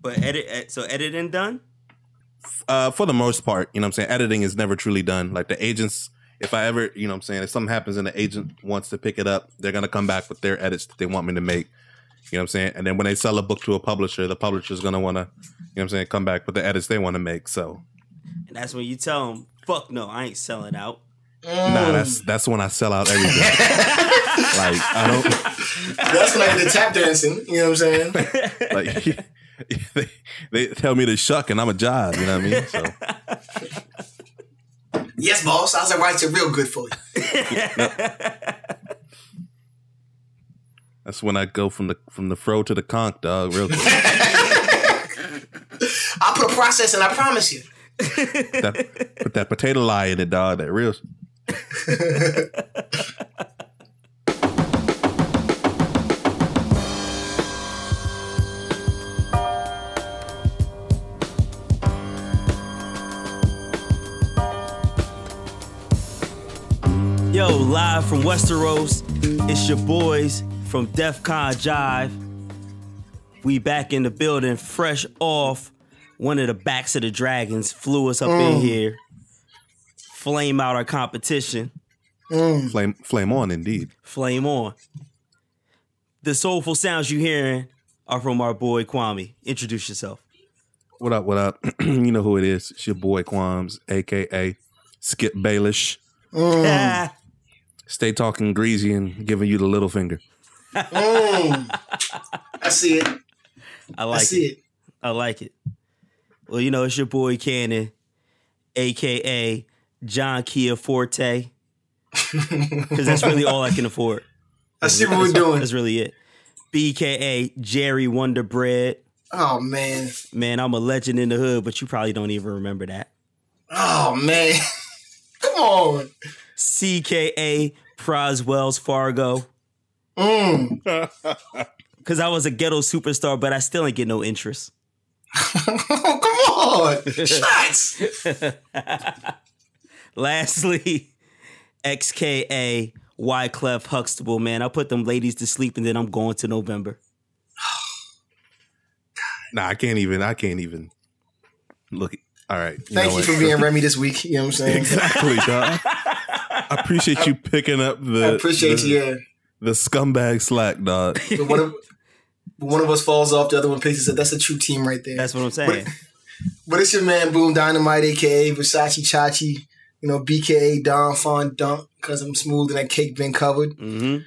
But edit, ed- so editing done. Uh, for the most part, you know what I'm saying? Editing is never truly done. Like the agents, if I ever, you know what I'm saying, if something happens and the agent wants to pick it up, they're going to come back with their edits that they want me to make. You know what I'm saying? And then when they sell a book to a publisher, the publisher's going to want to, you know what I'm saying, come back with the edits they want to make. So, And that's when you tell them, "Fuck no, I ain't selling out." nah, that's that's when I sell out everything. like, I don't, That's when I get the tap dancing. You know what I'm saying? like, they, they tell me to shuck and I'm a jive, you know what I mean? So, yes, boss. I was like, write it real good for you. that's when I go from the from the fro to the conch, dog, real quick. I'll put a process in. I promise you. that, put that potato lie in it, dog. That real. Yo, live from Westeros, it's your boys from DEF CON Jive. We back in the building, fresh off one of the backs of the dragons, flew us up in here, flame out our competition, Flame, flame on, indeed. flame on. The soulful sounds you hearing are from our boy Kwame. Introduce yourself. What up? What up? you know who it is? It's your boy Quams, aka Skip Baelish. Ah, Stay talking greasy and giving you the little finger. Oh, I see it. I I like see it. it. I like it. Well, you know, it's your boy Cannon, aka John Kia Forte. Because that's really all I can afford. I see what we're doing. That's really it. BKA Jerry Wonder Bread. Oh man. Man, I'm a legend in the hood, but you probably don't even remember that. Oh man. Come on. CKA Pras Wells Fargo. Mm. Because I was a ghetto superstar, but I still ain't get no interest. Oh, come on. Shots. Lastly, XKA Wyclef Huxtable, man. I put them ladies to sleep and then I'm going to November. Nah, I can't even. I can't even look. All right. Thank know you what? for being Remy this week. You know what I'm saying? exactly, dog. I appreciate you picking up the. I appreciate the, you. Yeah. The scumbag slack, dog. But one of, one of us falls off, the other one picks it up. That's a true team right there. That's what I'm saying. But it's your man Boom Dynamite, aka Versace Chachi, you know, BKA Don Fon Dunk, because I'm smooth and that cake been covered. hmm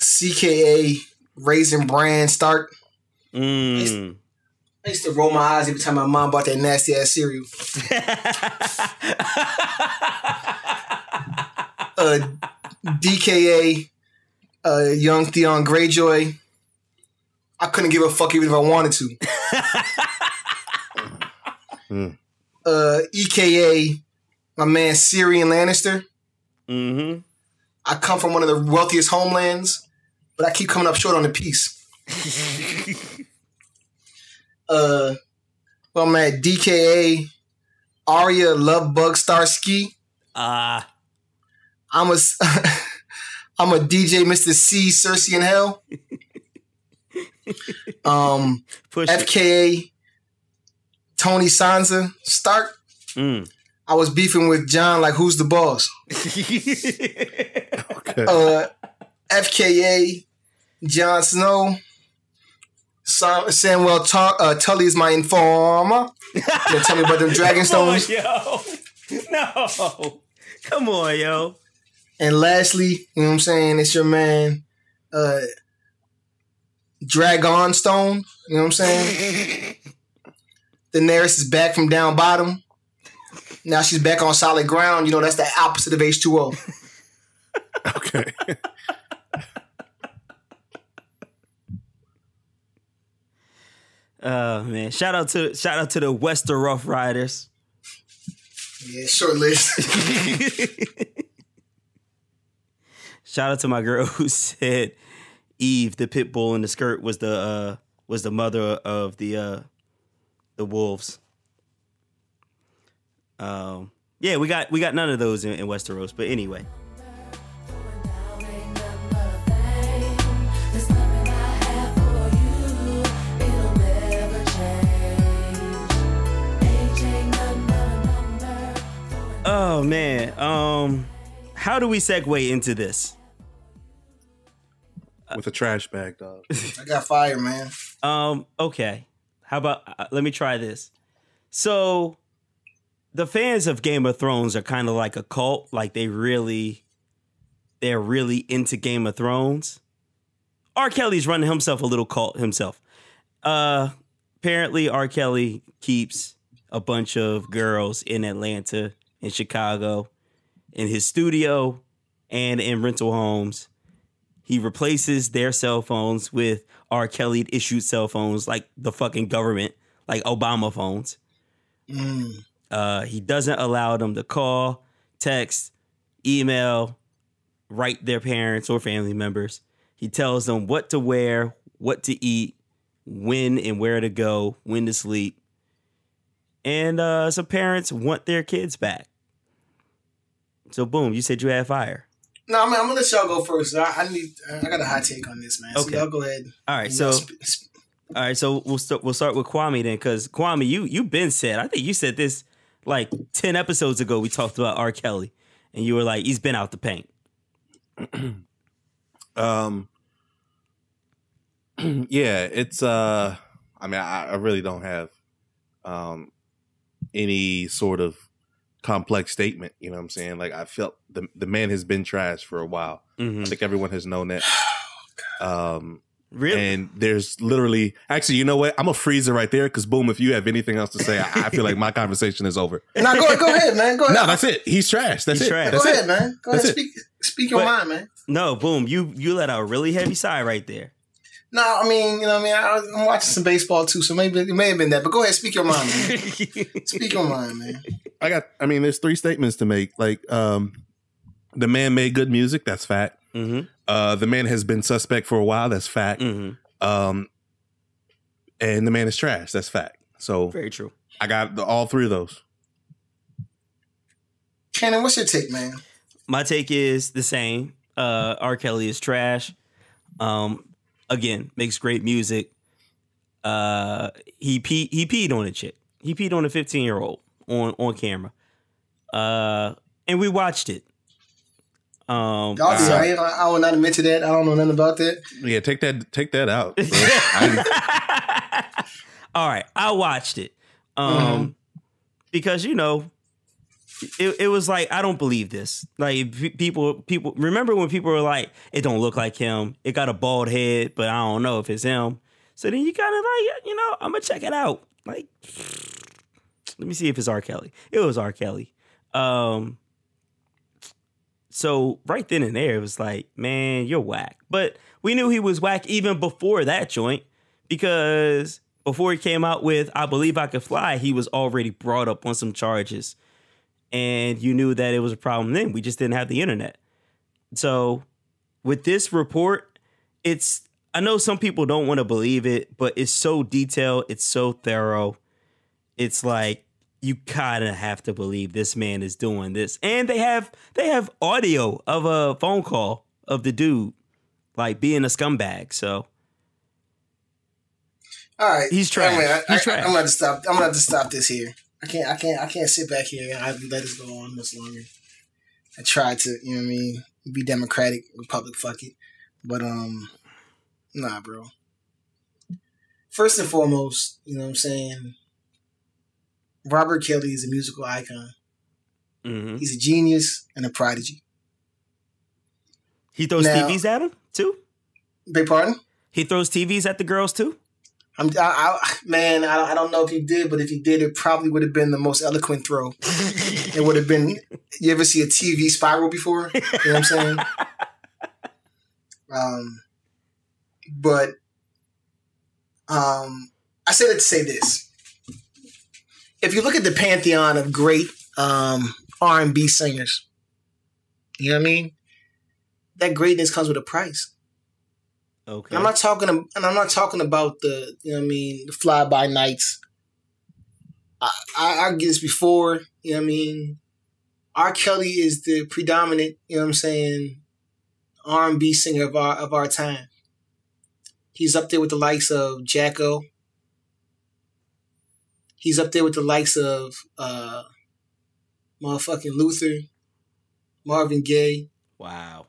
CKA Raisin Brand Start. Mm. I used to roll my eyes every time my mom bought that nasty ass cereal. Uh, DKA uh, Young Theon Greyjoy. I couldn't give a fuck even if I wanted to. Hmm. uh, EKA, my man Tyrion Lannister. hmm I come from one of the wealthiest homelands, but I keep coming up short on the piece. uh, well, I'm at DKA, Arya Love Bug Starski. Ah, I'm a, I'm a DJ, Mr. C, Cersei in Hell. Um, push it. FKA, Tony Sansa, Stark. Mm. I was beefing with John, like, who's the boss? Okay. uh, FKA, Jon Snow, Sam, Samuel Tar- uh, Tully is my informer. You know, tell me about them dragon Come on, stones. yo. No. Come on, yo. And lastly, you know what I'm saying? It's your man, uh, Dragon Stone. You know what I'm saying? Daenerys is back from down bottom. Now she's back on solid ground. You know, that's the opposite of H2O. Okay. Oh man. Shout out to shout out to the Wester Rough Riders. Yeah, short list. Shout out to my girl who said Eve, the pit bull in the skirt, was the uh, was the mother of the uh, the wolves. Um, yeah, we got we got none of those in, in Westeros, but anyway. Oh man, um, how do we segue into this? With a trash bag, dog. I got fire, man. Um, okay. How about uh, let me try this. So, the fans of Game of Thrones are kind of like a cult. Like they really, they're really into Game of Thrones. R. Kelly's running himself a little cult himself. Uh, apparently, R. Kelly keeps a bunch of girls in Atlanta, in Chicago, in his studio, and in rental homes. He replaces their cell phones with R. Kelly issued cell phones like the fucking government, like Obama phones. Mm. Uh, he doesn't allow them to call, text, email, write their parents or family members. He tells them what to wear, what to eat, when and where to go, when to sleep. And uh, some parents want their kids back. So, boom, you said you had fire. No, I mean, I'm gonna let y'all go first. I, I need. I got a hot take on this, man. So Okay. y'all go ahead. All right, so sp- sp- All right, so we'll start. We'll start with Kwame then, because Kwame, you you've been said. I think you said this like ten episodes ago. We talked about R. Kelly, and you were like, he's been out the paint. Um, yeah, it's uh, I mean, I, I really don't have um any sort of complex statement. You know what I'm saying? Like, I felt the the man has been trashed for a while. Mhm. I think everyone has known that. Um, Really? and there's literally actually, you know what? I'm a freezer right there because boom, if you have anything else to say, I, I feel like my conversation is over. no, go go ahead, man. Go ahead. No, that's it. He's trash. That's He's it. trash. go That's ahead, it. man. Go That's ahead. it. Speak speak your But- mind, man. no, boom. You you let out a really heavy sigh right there. No, I mean, you know, what I mean, I, I'm watching some baseball too, so maybe it may have been that. But go ahead, speak your mind, man. speak your mind, man. I got. I mean, there's three statements to make. Like, um, the man made good music. That's fact. hmm Uh, the man has been suspect for a while. That's fact. hmm Um, and the man is trash. That's fact. So Very true. I got the, all three of those. Cannon, what's your take, man? My take is the same. Uh, R. Kelly is trash. Um, again, makes great music. Uh, he pe- he peed on a chick. He peed on a 15 year old on on camera. Uh, and we watched it. Um, Y'all be so- right. I, I will not admit to that. I don't know nothing about that. Yeah, take that. Take that out. I- All right, I watched it. Um because you know it, it was like I don't believe this. Like people people remember when people were like it don't look like him. It got a bald head, but I don't know if it's him. So then you kind of like you know, I'm going to check it out. Like let me see if it's R Kelly. It was R Kelly. Um so right then and there, it was like, man, you're whack. But we knew he was whack even before that joint because before he came out with I Believe I Could Fly, he was already brought up on some charges. And you knew that it was a problem then. We just didn't have the internet. So with this report, it's I know some people don't want to believe it, but it's so detailed, it's so thorough. It's like you kind of have to believe this man is doing this. And they have they have audio of a phone call of the dude like being a scumbag. So All right, He's trash. Anyway, I, He's trash. I'm gonna stop. I'm gonna have to stop this here. I can't. I can't. I can't sit back here and I let this go on much longer. I tried to, you know what I mean, be democratic, republic, fuck it, but um, nah, bro. First and foremost, you know what I'm saying. Robert Kelly is a musical icon. mhm. He's a genius and a prodigy. he throws Now- TVs at him too. Beg pardon? He throws TVs at the girls too. I'm, I, I, man, I, don't- I don't know if he did, but if he did, it probably would have been the most eloquent throw. It would have been. You ever see a TV spiral before? You know what I'm saying? Um, but um, I say that to say this: if you look at the pantheon of great um, R&B singers, you know what I mean. That greatness comes with a price. Okay. And I'm not talking, and I'm not talking about the, you know, what I mean, the fly by nights. I, I, I get this before, you know, what I mean. R. Kelly is the predominant, you know, what I'm saying, R&B singer of our of our time. He's up there with the likes of Jacko. He's up there with the likes of uh, motherfucking Luther, Marvin Gaye. Wow.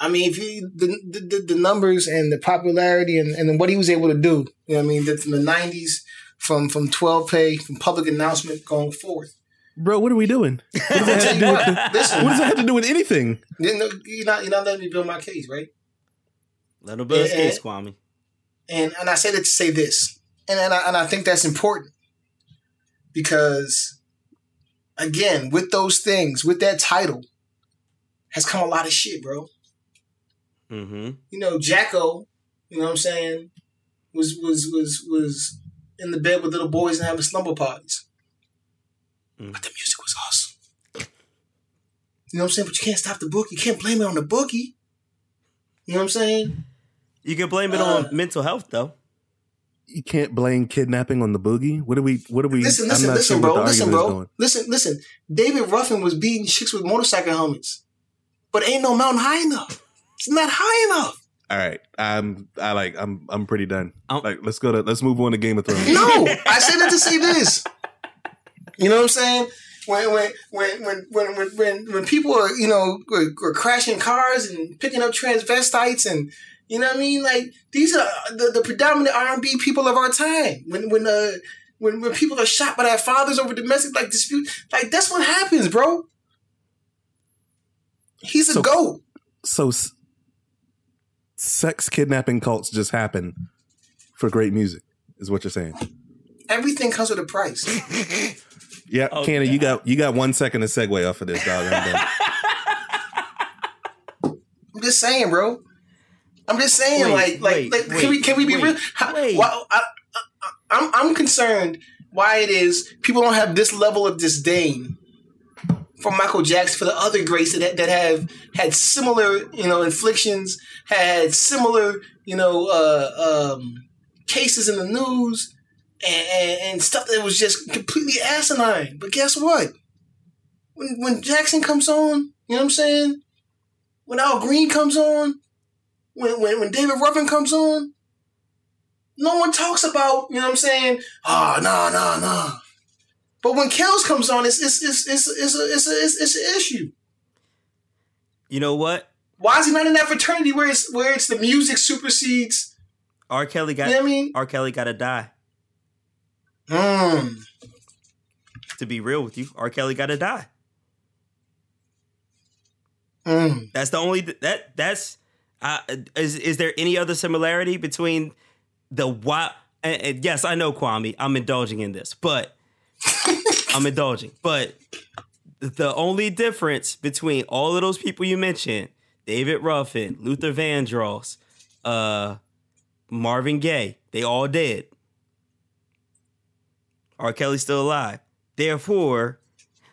I mean, if you the the, the numbers and the popularity and, and what he was able to do, you know what I mean, that from the '90s, from from 12 Play, from public announcement going forth. Bro, what are we doing? What does that have to do with, the- Listen, what does that have to do with anything? you know, you're not you're not letting me build my case, right? Let him build his case, yeah. Kwame. And and I say that to say this, and and I, and I think that's important because, again, with those things, with that title, has come a lot of shit, bro. Mm-hmm. You know, Jacko, you know what I'm saying, was was was was in the bed with little boys and having slumber parties, Mm. but the music was awesome. You know what I'm saying? But you can't stop the book. You can't blame it on the bookie. You know what I'm saying? You can blame it Uh, on mental health, though. You can't blame kidnapping on the boogie. What are we? What are we? Listen, I'm listen, not listen, sure bro. Listen, bro. Listen, listen. David Ruffin was beating chicks with motorcycle helmets, but ain't no mountain high enough. It's not high enough. All right, I'm. I like. I'm. I'm pretty done. I'm- like, let's go to. Let's move on to Game of Thrones. No, I said that to say this. You know what I'm saying? When when when when when when when, when people are you know were, were crashing cars and picking up transvestites and you know what I mean like these are the, the predominant R&B people of our time. When when uh when when people are shot by their fathers over domestic like dispute like that's what happens, bro. He's a So- goat. So, s- sex kidnapping cults just happen for great music, is what you're saying. Everything comes with a price. Yeah, Oh, Cannon, you got you got one second to segue off of this, dog. I'm done. I'm just saying, bro. I'm just saying, Wait, like, like, wait, like, wait, can we can we be real? How, wait. why, I, I, I'm I'm concerned why it is people don't have this level of disdain for Michael Jackson for the other greats that that have had similar, you know, inflictions, had similar, you know, uh, um, cases in the news, and, and, and stuff that was just completely asinine. But guess what? When when Jackson comes on, you know what I'm saying? When Al Green comes on, when when, when David Ruffin comes on, no one talks about, you know what I'm saying? Ah, Oh, nah, nah, nah. But when Kells comes on, it's it's it's it's it's a, it's, a, it's, it's an issue. You know what? Why is he not in that fraternity where it's where it's the music supersedes? R. Kelly You got know what I mean? R. Kelly got to die. Mm. To be real with you, R. Kelly got to die. Mm. That's the only that that's uh, is is there any other similarity between the wild? And, and yes, I know Kwame. I'm indulging in this, but I'm indulging. But the only difference between all of those people you mentioned, David Ruffin, Luther Vandross, uh, Marvin Gaye, they all dead. R. Kelly's still alive. Therefore,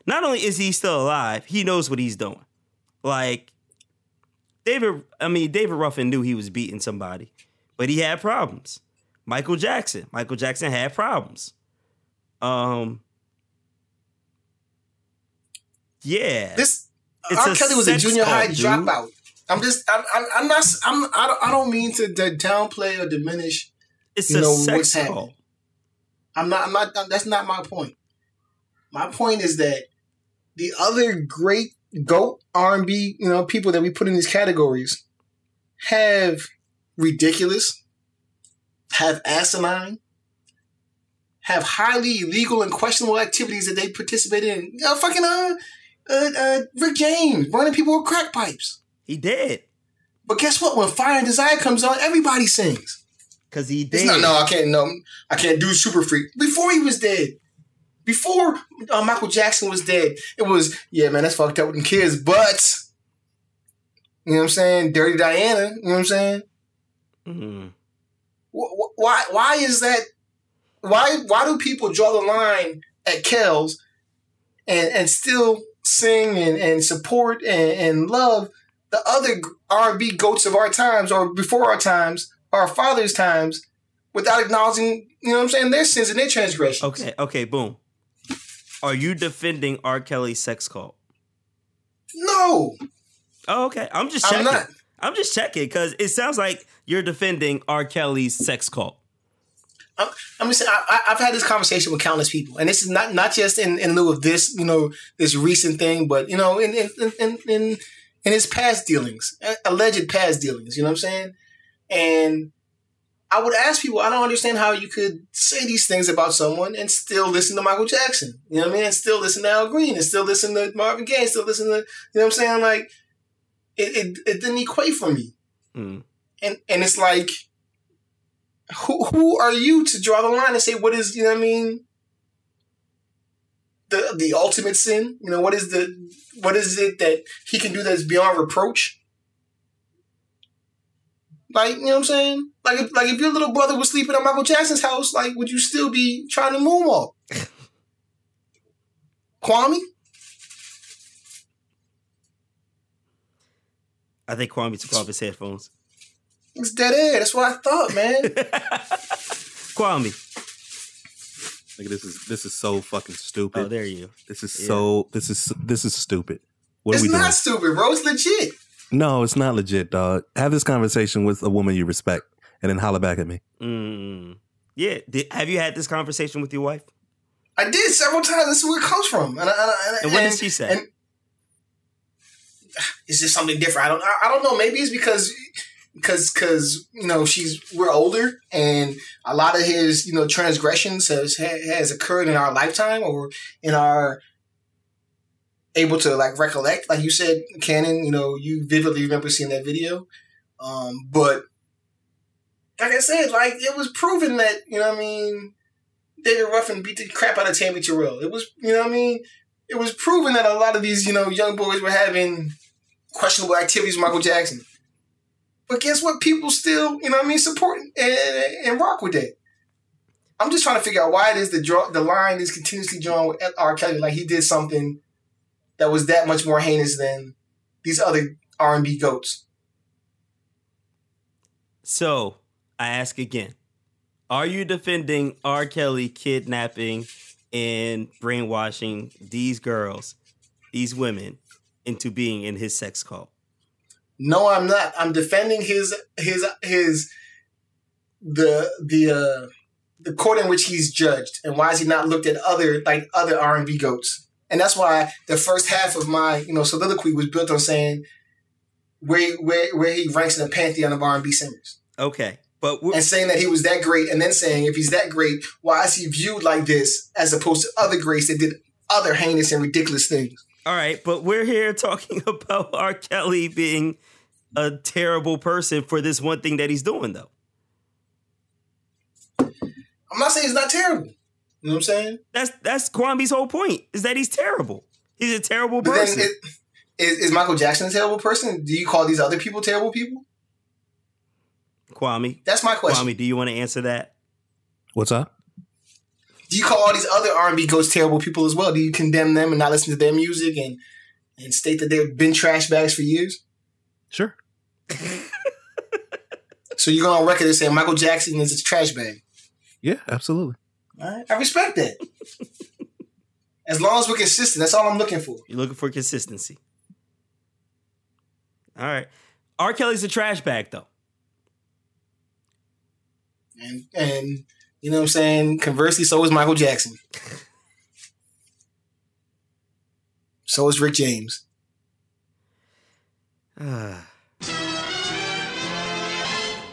not only is he still alive, he knows what he's doing. Like David, I mean David Ruffin knew he was beating somebody, but he had problems. Michael Jackson, Michael Jackson had problems. Um, yeah, This It's R. Kelly was a junior high dude. dropout. I'm just I'm, I'm, I'm not I'm I don't, I don't mean to d- downplay or diminish. it's you a know, sex what's happening. I'm not I'm not that's not my point. My point is that the other great goat R&B, you know, people that we put in these categories have ridiculous, have asinine, have highly illegal and questionable activities that they participate in. You know, fucking uh, uh, uh, Rick James burning people with crack pipes. He did But guess what? When Fire and Desire comes on, everybody sings. because he It's did. not, no, I can't. No, I can't do Super Freak. Before he was dead, before uh, Michael Jackson was dead, it was yeah, man, that's fucked up with them kids. But you know what I'm saying? Dirty Diana. You know what I'm saying? Mhm. Wh- Why? Why is that? Why? Why do people draw the line at Kells and and still sing and, and support and, and love the other R&B goats of our times or before our times, our fathers' times, without acknowledging, you know what I'm saying, their sins and their transgressions? Okay, okay, boom. Are you defending R. Kelly's sex cult? No, Oh, okay. I'm just I'm checking. not. I'm just checking because it sounds like you're defending R. Kelly's sex cult. I'm, I'm just saying, I, I've had this conversation with countless people, and this is not not just in, in lieu of this, you know, this recent thing, but you know, in in in in, in his past dealings, alleged past dealings. You know what I'm saying? And I would ask people, I don't understand how you could say these things about someone and still listen to Michael Jackson. You know what I mean? And still listen to Al Green, and still listen to Marvin Gaye, still listen to, you know what I'm saying? Like, it it, it didn't equate for me. Mm. And and it's like who who are you to draw the line and say what is you know what I mean the the ultimate sin you know what is the what is it that he can do that's beyond reproach like you know what I'm saying like if, like if your little brother was sleeping at Michael Jackson's house like would you still be trying to moonwalk Kwame I think Kwame took off his headphones. it's dead air that's what I thought man Kwame. Nigga, this is this is so fucking stupid. Oh, there you. This is Yeah. so this is this is stupid. What it's are we not doing? stupid bro it's legit No, it's not legit, dog. Have this conversation with a woman you respect, and then holler back at me. Mm. Yeah. Did, have you had this conversation with your wife? I did several times. This is where it comes from. And, and, and, And what did she say? And is this something different? I don't. I, I don't know. Maybe it's because because because you know she's we're older and a lot of his you know transgressions has has occurred in our lifetime or in our able to like recollect like you said canon you know you vividly remember seeing that video um but like i said like it was proven that you know i mean david ruffin beat the crap out of tammi terrell it was you know i mean it was proven that a lot of these you know young boys were having questionable activities with michael jackson but guess what? People still, you know I mean, support and, and rock with that. I'm just trying to figure out why it is the draw the line is continuously drawn with R. Kelly, like he did something that was that much more heinous than these other R and B goats. So I ask again: Are you defending R. Kelly kidnapping and brainwashing these girls, these women, into being in his sex cult? No, I'm not. I'm defending his his his the the uh the court in which he's judged and why is he not looked at other like other R and B goats? And that's why the first half of my you know soliloquy was built on saying where where where he ranks in the pantheon of R and B singers Okay, but and saying that he was that great and then saying if he's that great, why is he viewed like this as opposed to other greats that did other heinous and ridiculous things? all right, but we're here talking about R. Kelly being a terrible person for this one thing that he's doing, though. I'm not saying he's not terrible. You know what I'm saying? That's that's Kwame's whole point is that he's terrible. He's a terrible But person. it, is, is Michael Jackson a terrible person? Do you call these other people terrible people? Kwame, That's my question. Kwame, do you want to answer that? What's up? Do you call all these other R&B ghosts terrible people as well? Do you condemn them and not listen to their music and and state that they've been trash bags for years? Sure. So you go on record and say Michael Jackson is a trash bag. Yeah, absolutely. Right, I respect that. as long as we're consistent, that's all I'm looking for. You're looking for consistency. All right. R. Kelly's a trash bag, though. And and you know what I'm saying? Conversely, so is Michael Jackson. So is Rick James. All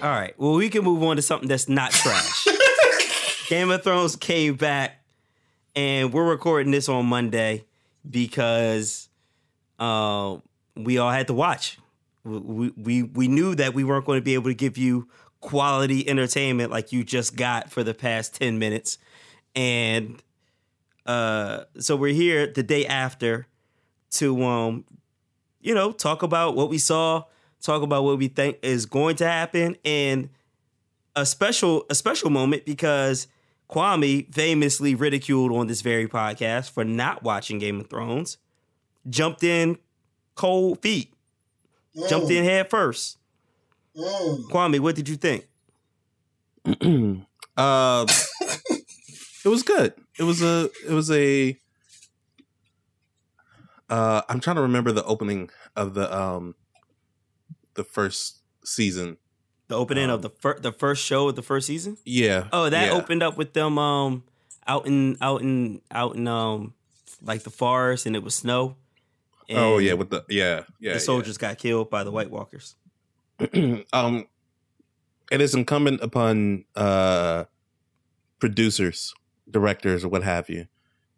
right. Well, we can move on to something that's not trash. Game of Thrones came back, and we're recording this on Monday because uh, we all had to watch. We, we we knew that we weren't going to be able to give you quality entertainment like you just got for the past ten minutes, and uh, so we're here the day after to um, you know, talk about what we saw, talk about what we think is going to happen, and a special a special moment because Kwame famously ridiculed on this very podcast for not watching Game of Thrones, jumped in cold feet, jumped in head first. Mm. Kwame, what did you think? uh, it was good. It was a. It was a. Uh, I'm trying to remember the opening of the um, the first season. The opening of the fir- the first show of the first season. Yeah. Oh, that yeah. opened up with them um out in out in out in um like the forest and it was snow. Oh yeah, with the yeah yeah. the soldiers got killed by the White Walkers. um, it is incumbent upon uh producers, directors, or what have you,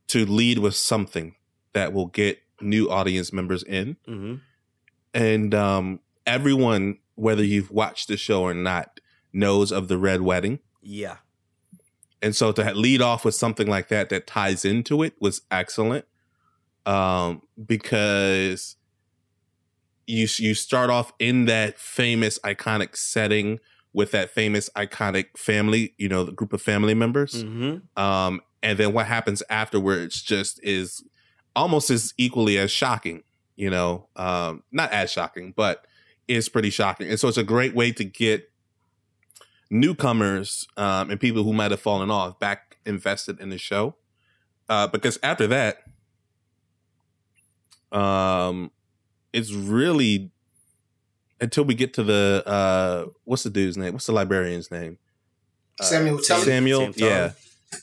to lead with something that will get new audience members in, hmm and um, everyone, whether you've watched the show or not, knows of the Red Wedding. Yeah. and so to lead off with something like that that ties into it was excellent um because you you start off in that famous iconic setting with that famous iconic family you know the group of family members hmm um and then what happens afterwards just is almost as equally as shocking you know um not as shocking but is pretty shocking and so it's a great way to get newcomers um and people who might have fallen off back invested in the show uh because after that um it's really until we get to the uh what's the dude's name what's the librarian's name Uh, Samuel Tully? Samuel, yeah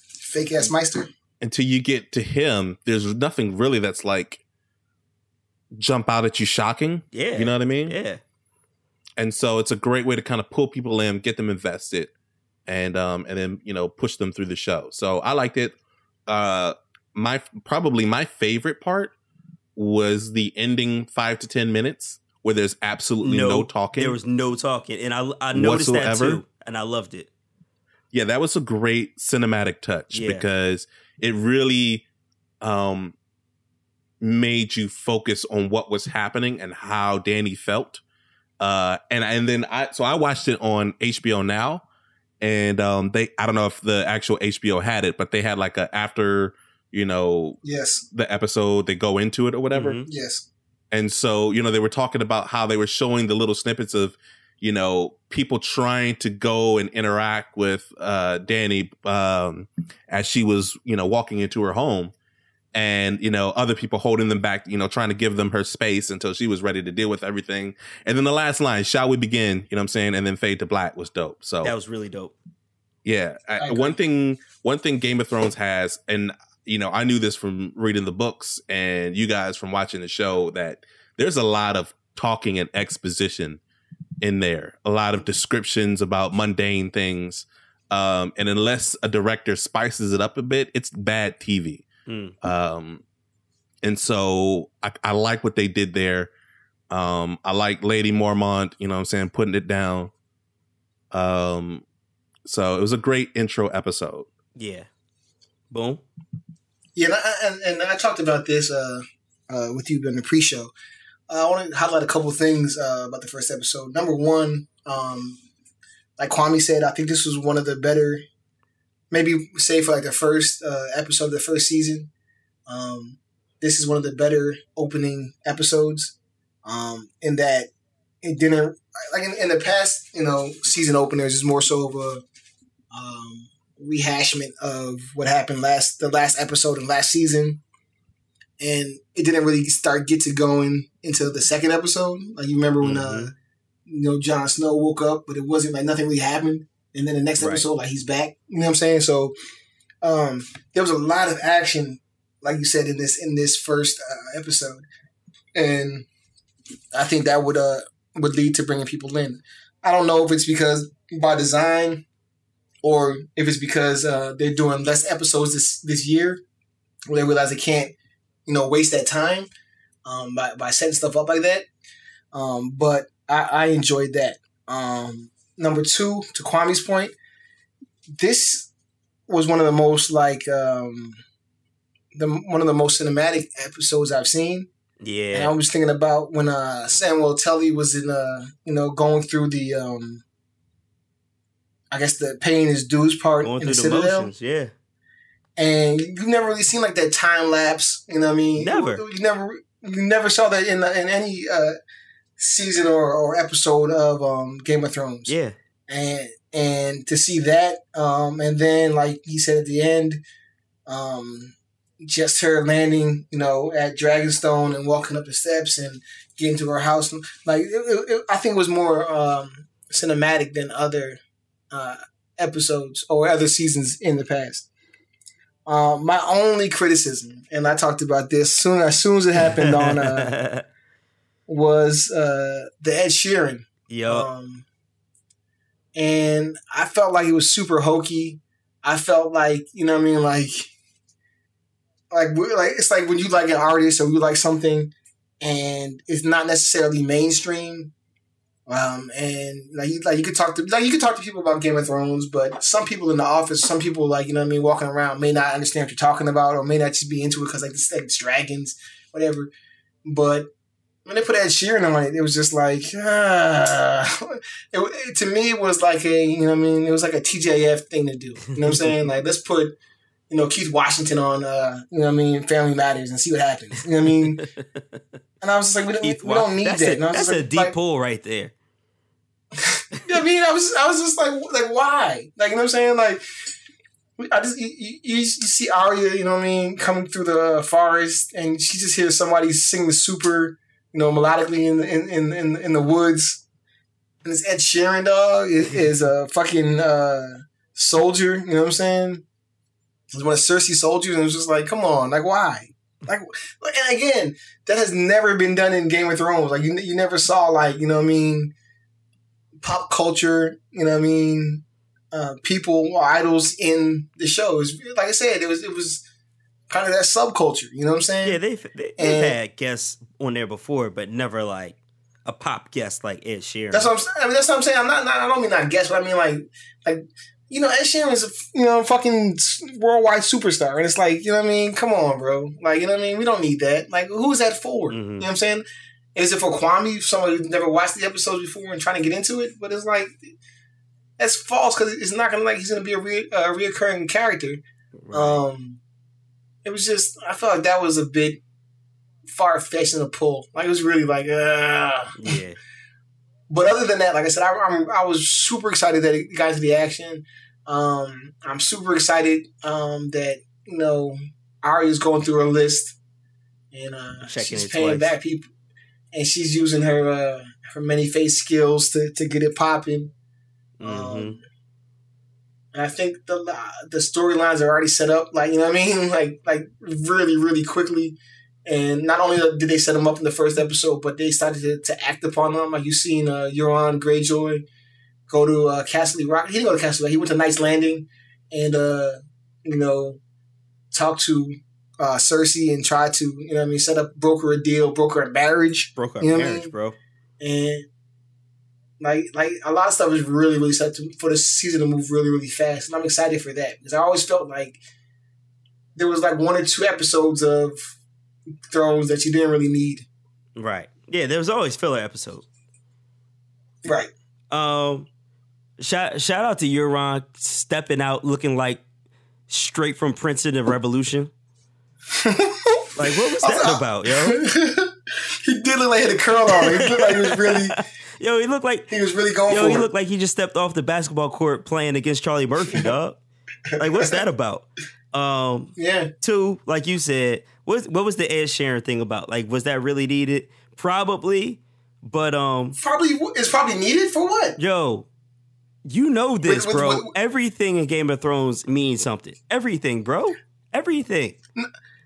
Fake ass Maester. until you get to him, there's nothing really that's like jump out at you shocking. Yeah. You know what I mean? Yeah. And so it's a great way to kind of pull people in, get them invested, and um and then you know push them through the show. So I liked it. Uh my probably my favorite part was the ending five to ten minutes where there's absolutely no, talking. There was no talking, and I I noticed Whatsoever? that too, and I loved it. yeah that was a great cinematic touch Yeah. because it really um made you focus on what was happening and how danny felt uh and and then i so i watched it on hbo now and um they i don't know if the actual hbo had it but they had like a after you know Yes. the episode they go into it or whatever Mhm. Yes. and so, you know, they were talking about how they were showing the little snippets of, you know, people trying to go and interact with uh Danny um as she was, you know, walking into her home. And, you know, other people holding them back, you know, trying to give them her space until she was ready to deal with everything. And then the last line, shall we begin? You know what I'm saying? And then fade to black was dope. So That was really dope. yeah, I, I one thing one thing Game of Thrones has, and you know, I knew this from reading the books and you guys from watching the show that there's a lot of talking and exposition in there, a lot of descriptions about mundane things, um, and unless a director spices it up a bit, it's bad TV. Mm. Um, and so I, I like what they did there. Um, I like Lady Mormont, you know what I'm saying, putting it down. Um, so it was a great intro episode. Yeah. Boom. Yeah, and I, and, and I talked about this uh, uh, with you in the pre-show. Uh, I want to highlight a couple of things uh, about the first episode. Number one, um, like Kwame said, I think this was one of the better, maybe say for like the first uh, episode of the first season. Um, this is one of the better opening episodes. Um, in that it didn't like in, in the past, you know, season openers is more so of a um, rehashment of what happened last the last episode and last season and it didn't really start get to going until the second episode like you remember when uh you know Jon Snow woke up but it wasn't like nothing really happened and then the next Right. episode like he's back you know what I'm saying so um there was a lot of action like you said in this in this first uh, episode and I think that would uh would lead to bringing people in I don't know if it's because by design or if it's because uh, they're doing less episodes this this year, where they realize they can't, you know, waste that time um, by by setting stuff up like that. Um, but I, I enjoyed that. Um, number two, to Kwame's point, this was one of the most like um, the one of the most cinematic episodes I've seen. Yeah. And I was thinking about when uh, Samuel Tully was in, uh, you know, going through the, um, I guess the paying his dues part Going in the through the Citadel, motions. Yeah. and you've never really seen like that time lapse. You know what I mean? Never. You, never, you never saw that in in any uh, season or, or episode of um, Game of Thrones. Yeah. and and to see that, um, and then like he said at the end, um, just her landing, you know, at Dragonstone and walking up the steps and getting to her house, like it, it, I think it was more um, cinematic than other uh, episodes or other seasons in the past. Uh, my only criticism, and I talked about this soon as soon as it happened on, uh, was uh, the Ed Sheeran. Yo, Um, and I felt like it was super hokey. I felt like you know what I mean, like like like it's like when you like an artist or you like something, and it's not necessarily mainstream. Um, and like you like you could talk to like you could talk to people about Game of Thrones, but some people in the office, some people like you know what I mean, walking around may not understand what you're talking about, or may not just be into it because like it's like it's dragons, whatever. But when they put Ed Sheeran on it, it was just like, ah. it, it- to me, it was like a, you know what I mean? It was like a TJF thing to do. You know what I'm saying? Like, let's put, you know, Keith Washington on, uh, you know what I mean, Family Matters and see what happens. You know what I mean? And I was just like, we, don't- Keith we don't need that's that. A, And I was that's just a like, deep like, pull right there. you know what I mean? I was, I was just like, like, why? Like, you know what I'm saying? Like, I just you, you, you see Arya, you know what I mean, coming through the forest, and she just hears somebody singing super, you know, melodically in the, in, in in in the woods. And this Ed Sheeran dog is, is a fucking uh, soldier. You know what I'm saying? He's one of Cersei's soldiers, and it was just like, come on, like why? Like, and again, that has never been done in Game of Thrones. Like, you you never saw like you know what I mean, pop culture. You know what I mean? uh, people or idols in the show. It was, like I said, it was it was kind of that subculture. You know what I'm saying? Yeah, they've they, they've And- had guests on there before, but never like a pop guest like Ed Sheeran. That's what I'm. saying. I mean, that's what I'm saying. I'm not. not I don't mean not guess, but I mean like like. You know, Ed Sheeran is a you know fucking worldwide superstar, and it's like you know what I mean. Come on, bro. Like you know what I mean. We don't need that. Like who is that for? Mhm. You know what I'm saying? Is it for Kwame, somebody who's never watched the episodes before and trying to get into it? But it's like that's false because it's not gonna like he's gonna be a re- a reoccurring character. Right. Um, it was just I felt like that was a bit far fetched in the pull. Like it was really like, uh. yeah, But other than that, like I said, I, I'm, I was super excited that it got into the action. Um, I'm super excited um, that you know Arya's going through her list and uh, she's paying twice. back people, and she's using her uh, her many face skills to to get it popping. hmm Um, and I think the the storylines are already set up, like you know what I mean, like like really really quickly. And not only did they set them up in the first episode, but they started to, to act upon them. Like you've seen uh, Euron Greyjoy go to uh, Castle Rock. He didn't go to Castle Rock. He went to Knight's Landing, and uh, you know, talk to uh, Cersei and try to you know what I mean set up broker a deal, broker a marriage broke our You know what I marriage, mean? bro. and like like a lot of stuff is really really set to, for the season to move really really fast, and I'm excited for that because I always felt like there was like one or two episodes of Thrones that you didn't really need. Right. Yeah, there was always filler episode. Right. Um, shout shout out to Euron stepping out looking like straight from Princeton of Revolution. Like, what was that about, yo? he did look like he had a curl on. He looked like he was really Yo, he looked like he was really going yo, he it. looked like he just stepped off the basketball court playing against Charlie Murphy, dog. Like, what's that about? Um, yeah. two, like you said, what what was the Ed Sheeran thing about? Like, was that really needed? Probably, but um, Probably it's probably needed for what? yo, you know this, bro. Everything in Game of Thrones means something. Everything, bro. Everything.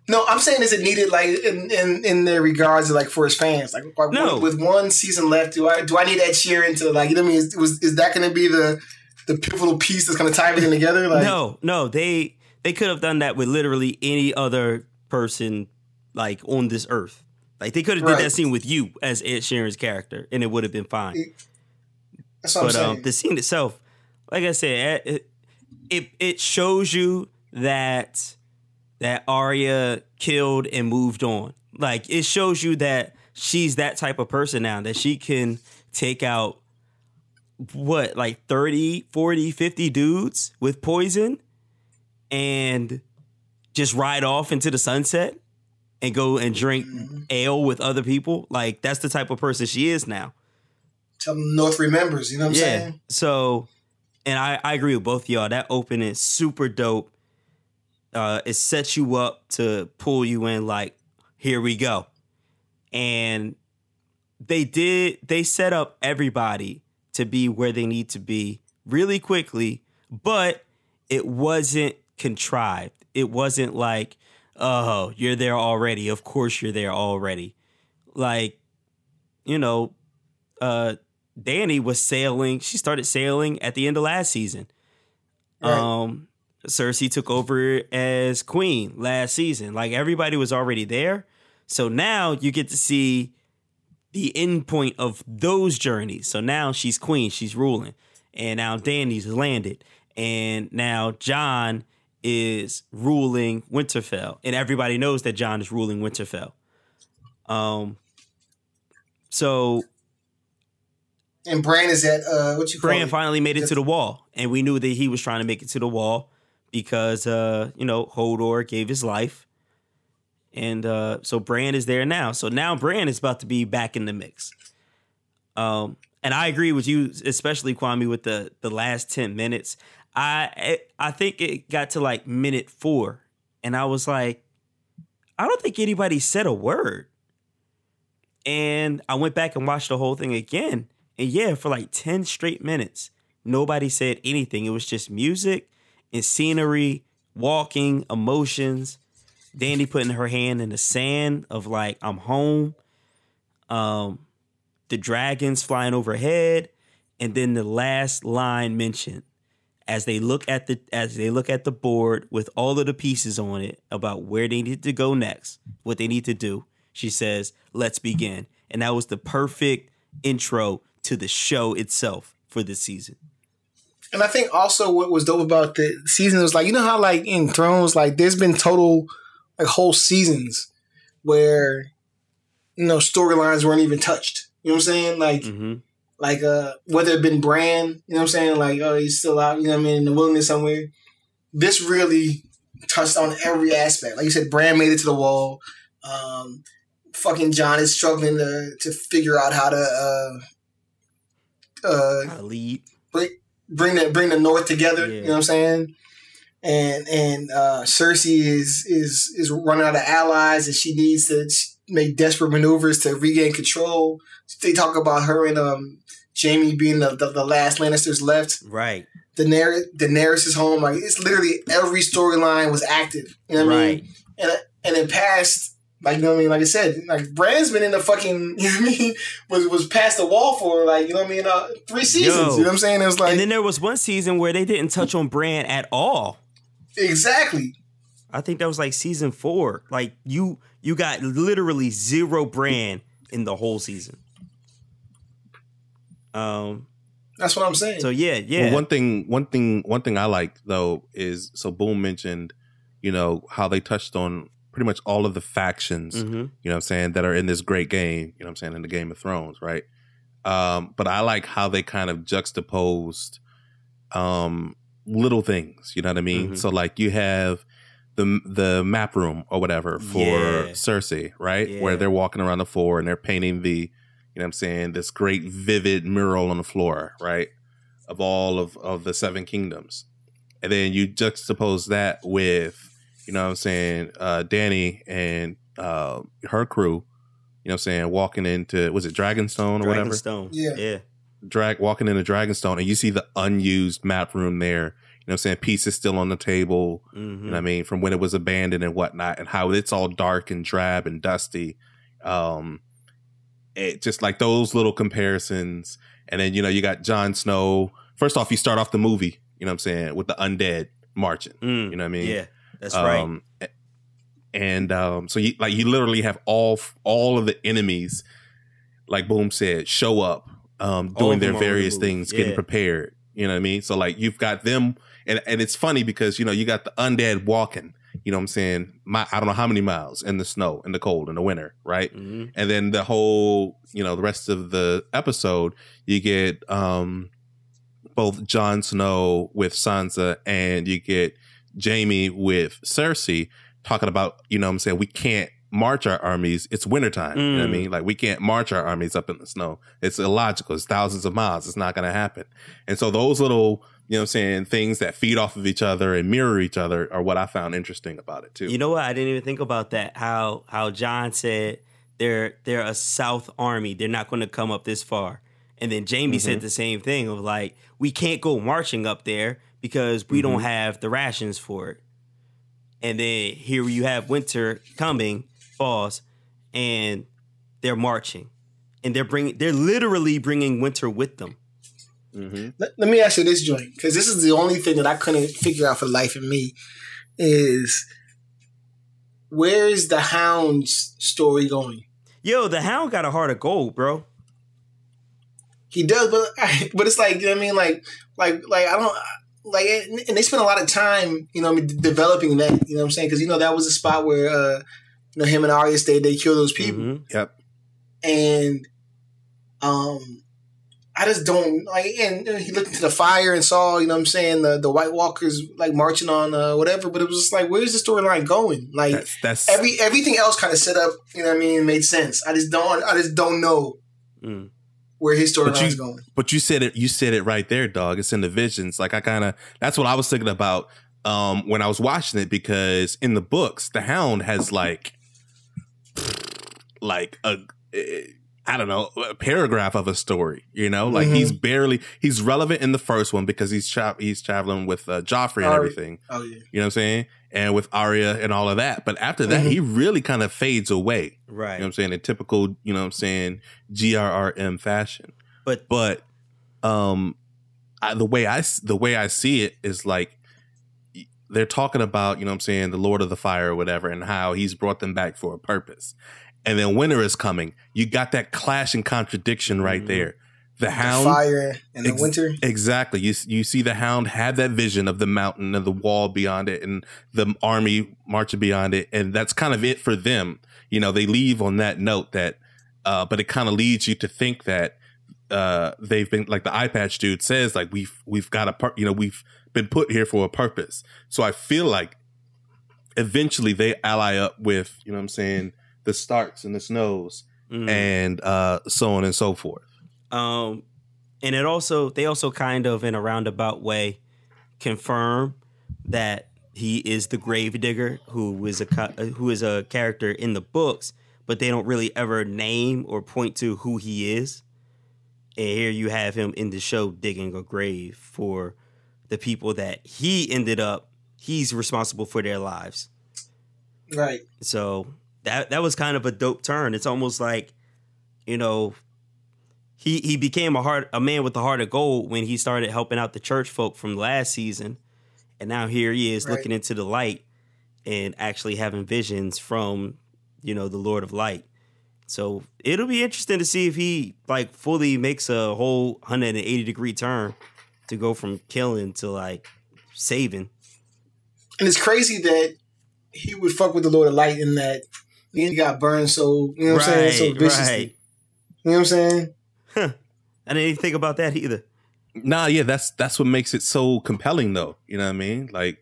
No, I'm saying is it needed like in in, in their regards to like for his fans like, like No. with, with one season left do I do I need Ed Sheeran to like you know what I mean is, was is that going to be the the pivotal piece that's going to tie everything together like no, no, they they could have done that with literally any other person like on this earth. Like they could have did that scene with you as Ed Sheeran's character, and it would have been fine. that's what I'm but um, the scene itself, like I said, it, it it shows you that that Arya killed and moved on. Like it shows you that she's that type of person now that she can take out what like 30, 40, 50 dudes with poison and just ride off into the sunset and go and drink Mhm. ale with other people. Like that's the type of person she is now. tell them North remembers you know what I'm yeah. saying So, and I, I agree with both of y'all. That opening is super dope. Uh, it sets you up to pull you in. Like, here we go, and they did. They set up everybody to be where they need to be really quickly, but it wasn't contrived. It wasn't like, oh, you're there already. Of course you're there already. Like, you know, uh Danny was sailing. She started sailing at the end of last season. Right. Um Cersei took over as queen last season. Like everybody was already there. So now you get to see the end point of those journeys. So now she's queen, she's ruling. And now Danny's landed. And now John is ruling Winterfell. And everybody knows that Jon is ruling Winterfell. Um so And Bran is at uh what you call Bran finally made it to the wall, and we knew that he was trying to make it to the wall because uh, you know Hodor gave his life, and uh, so Bran is there now. So now Bran is about to be back in the mix. Um, and I agree with you, especially Kwame, with the the last ten minutes. I I think it got to like minute four, and I was like, I don't think anybody said a word. And I went back and watched the whole thing again. And yeah, for like 10 straight minutes, nobody said anything. It was just music and scenery, walking, emotions. Dandy putting her hand in the sand of like, I'm home. Um, the dragons flying overhead. And then the last line mentioned as they look at the as they look at the board with all of the pieces on it about where they need to go next, what they need to do. She says, "Let's begin." And that was the perfect intro to the show itself for this season. And I think also what was dope about the season was like you know how like in Thrones like there's been total like whole seasons where you know storylines weren't even touched. You know what I'm saying? Like hmm like uh whether it been Bran, you know what I'm saying? Like oh he's still out, you know what I mean, in the wilderness somewhere. This really touched on every aspect. Like you said, Bran made it to the wall. Um fucking Jon is struggling to to figure out how to uh uh How to lead. bring bring the bring the North together. Yeah. You know what I'm saying? And and uh, Cersei is is is running out of allies, and she needs to make desperate maneuvers to regain control. They talk about her and um, Jaime being the, the, the last Lannisters left. Right. Daenerys, Daenerys is home. Like it's literally every storyline was active. You know what I right. mean? And and in past. Like you know what I mean, like I said, like Bran's been in the fucking you know what I mean was was past the wall for like you know what I mean uh, three seasons. Yo. You know what I'm saying? It was like and then there was one season where they didn't touch on Bran at all. exactly. I think that was like season four. Like you you got literally zero Bran in the whole season. Um That's what I'm saying. so yeah, yeah. Well, one thing, one thing, one thing I like though is so Boom mentioned, you know, how they touched on pretty much all of the factions, Mhm. you know what I'm saying, that are in this great game, you know what I'm saying, in the Game of Thrones, right? Um, but I like how they kind of juxtaposed um little things, you know what I mean? Mhm. So like you have the the map room or whatever for Yeah. Cersei, right? Yeah. Where they're walking around the floor and they're painting the, you know what I'm saying, this great vivid mural on the floor, right? Of all of, of the seven kingdoms. And then you juxtapose that with, you know what I'm saying, uh, Danny and uh, her crew, you know what I'm saying, walking into, was it Dragonstone or whatever? Dragonstone. Yeah. Yeah. drag walking into Dragonstone and you see the unused map room there. You know what I'm saying? Pieces still on the table. Mhm. You know I mean? From when it was abandoned and whatnot, and how it's all dark and drab and dusty. Um it just like those little comparisons. And then, you know, you got Jon Snow. First off, you start off the movie, you know what I'm saying, with the undead marching. Mm. You know what I mean? Yeah. That's right. Um, And um, so you like you literally have all all of the enemies, like Boom said, show up, um, doing their various things, getting prepared. You know what I mean? So like you've got them, and and it's funny because you know you got the undead walking. You know what I'm saying? My I don't know how many miles in the snow, in the cold, in the winter, right? Mhm. and then the whole you know the rest of the episode you get um both Jon Snow with Sansa and you get Jaime with Cersei talking about you know what I'm saying we can't march our armies it's wintertime you know what I Mm. mean like we can't march our armies up in the snow it's illogical it's thousands of miles it's not going to happen and so those little you know what I'm saying things that feed off of each other and mirror each other are what I found interesting about it too You know what? I didn't even think about that. How how Jon said they're they're a South army. They're not going to come up this far. And then Jaime said mm-hmm. the same thing of like, we can't go marching up there because we don't mm-hmm. have the rations for it. And then here you have winter coming, falls, and they're marching, and they're bringing, they're literally bringing winter with them. Let, let me ask you this joint, because this is the only thing that I couldn't figure out for life of me is where is the Hound's story going? Yo, the Hound got a heart of gold, bro. He does, but but it's like you know what I mean, like like like I don't like, and they spent a lot of time, you know, I mean, developing that. You know what I'm saying? Because you know that was a spot where uh, you know him and Arya stayed. They killed those people, Mhm. Yep. and um, I just don't like. And he looked into the fire and saw, you know, what I'm saying the the White Walkers like marching on uh, whatever. But it was just like, where's the storyline going? Like That's that's every everything else kind of set up. You know what I mean? Made sense. I just don't. I just don't know Mm. where his storyline's going. But you said it. You said it right there, dog. It's in the visions. Like I kind of. That's what I was thinking about um, when I was watching it because in the books, the Hound has like, like a. I don't know, a paragraph of a story, you know, like Mhm. he's barely, he's relevant in the first one because he's tra- he's traveling with uh, Joffrey and Arya. everything, Oh yeah. you know what I'm saying? And with Arya and all of that. But after that, Mhm. he really kind of fades away, Right. you know what I'm saying? In typical, you know what I'm saying, GRRM fashion but but um I, the way I the way i see it is like they're talking about you know what i'm saying the lord of the fire or whatever and how he's brought them back for a purpose and then winter is coming you got that clash and contradiction right Mhm. there the The hound fire and the Ex- winter. Exactly. You you see the hound have that vision of the mountain and the wall beyond it and the army marching beyond it and that's kind of it for them. You know, they leave on that note that uh but it kind of leads you to think that uh they've been like the eye patch dude says like we've we've got a pur- you know we've been put here for a purpose. So I feel like eventually they ally up with, you know what I'm saying, the Starks and the Snows mm. and uh so on and so forth. Um, and it also they also kind of in a roundabout way confirm that he is the gravedigger who is a co- who is a character in the books, but they don't really ever name or point to who he is. And here you have him in the show digging a grave for the people that he ended up he's responsible for their lives. Right. So that that was kind of a dope turn. It's almost like, you know, he he became a heart a man with a heart of gold when he started helping out the church folk from last season, and now here he is Right. looking into the light and actually having visions from, you know, the Lord of Light. So it'll be interesting to see if he like fully makes a whole 180 degree turn to go from killing to like saving. And it's crazy that he would fuck with the Lord of Light in that he got burned so you know what I'm saying so Right, viciously. right. You know what I'm saying? I didn't even think about that either. Nah, yeah, that's that's what makes it so compelling though. You know what I mean? Like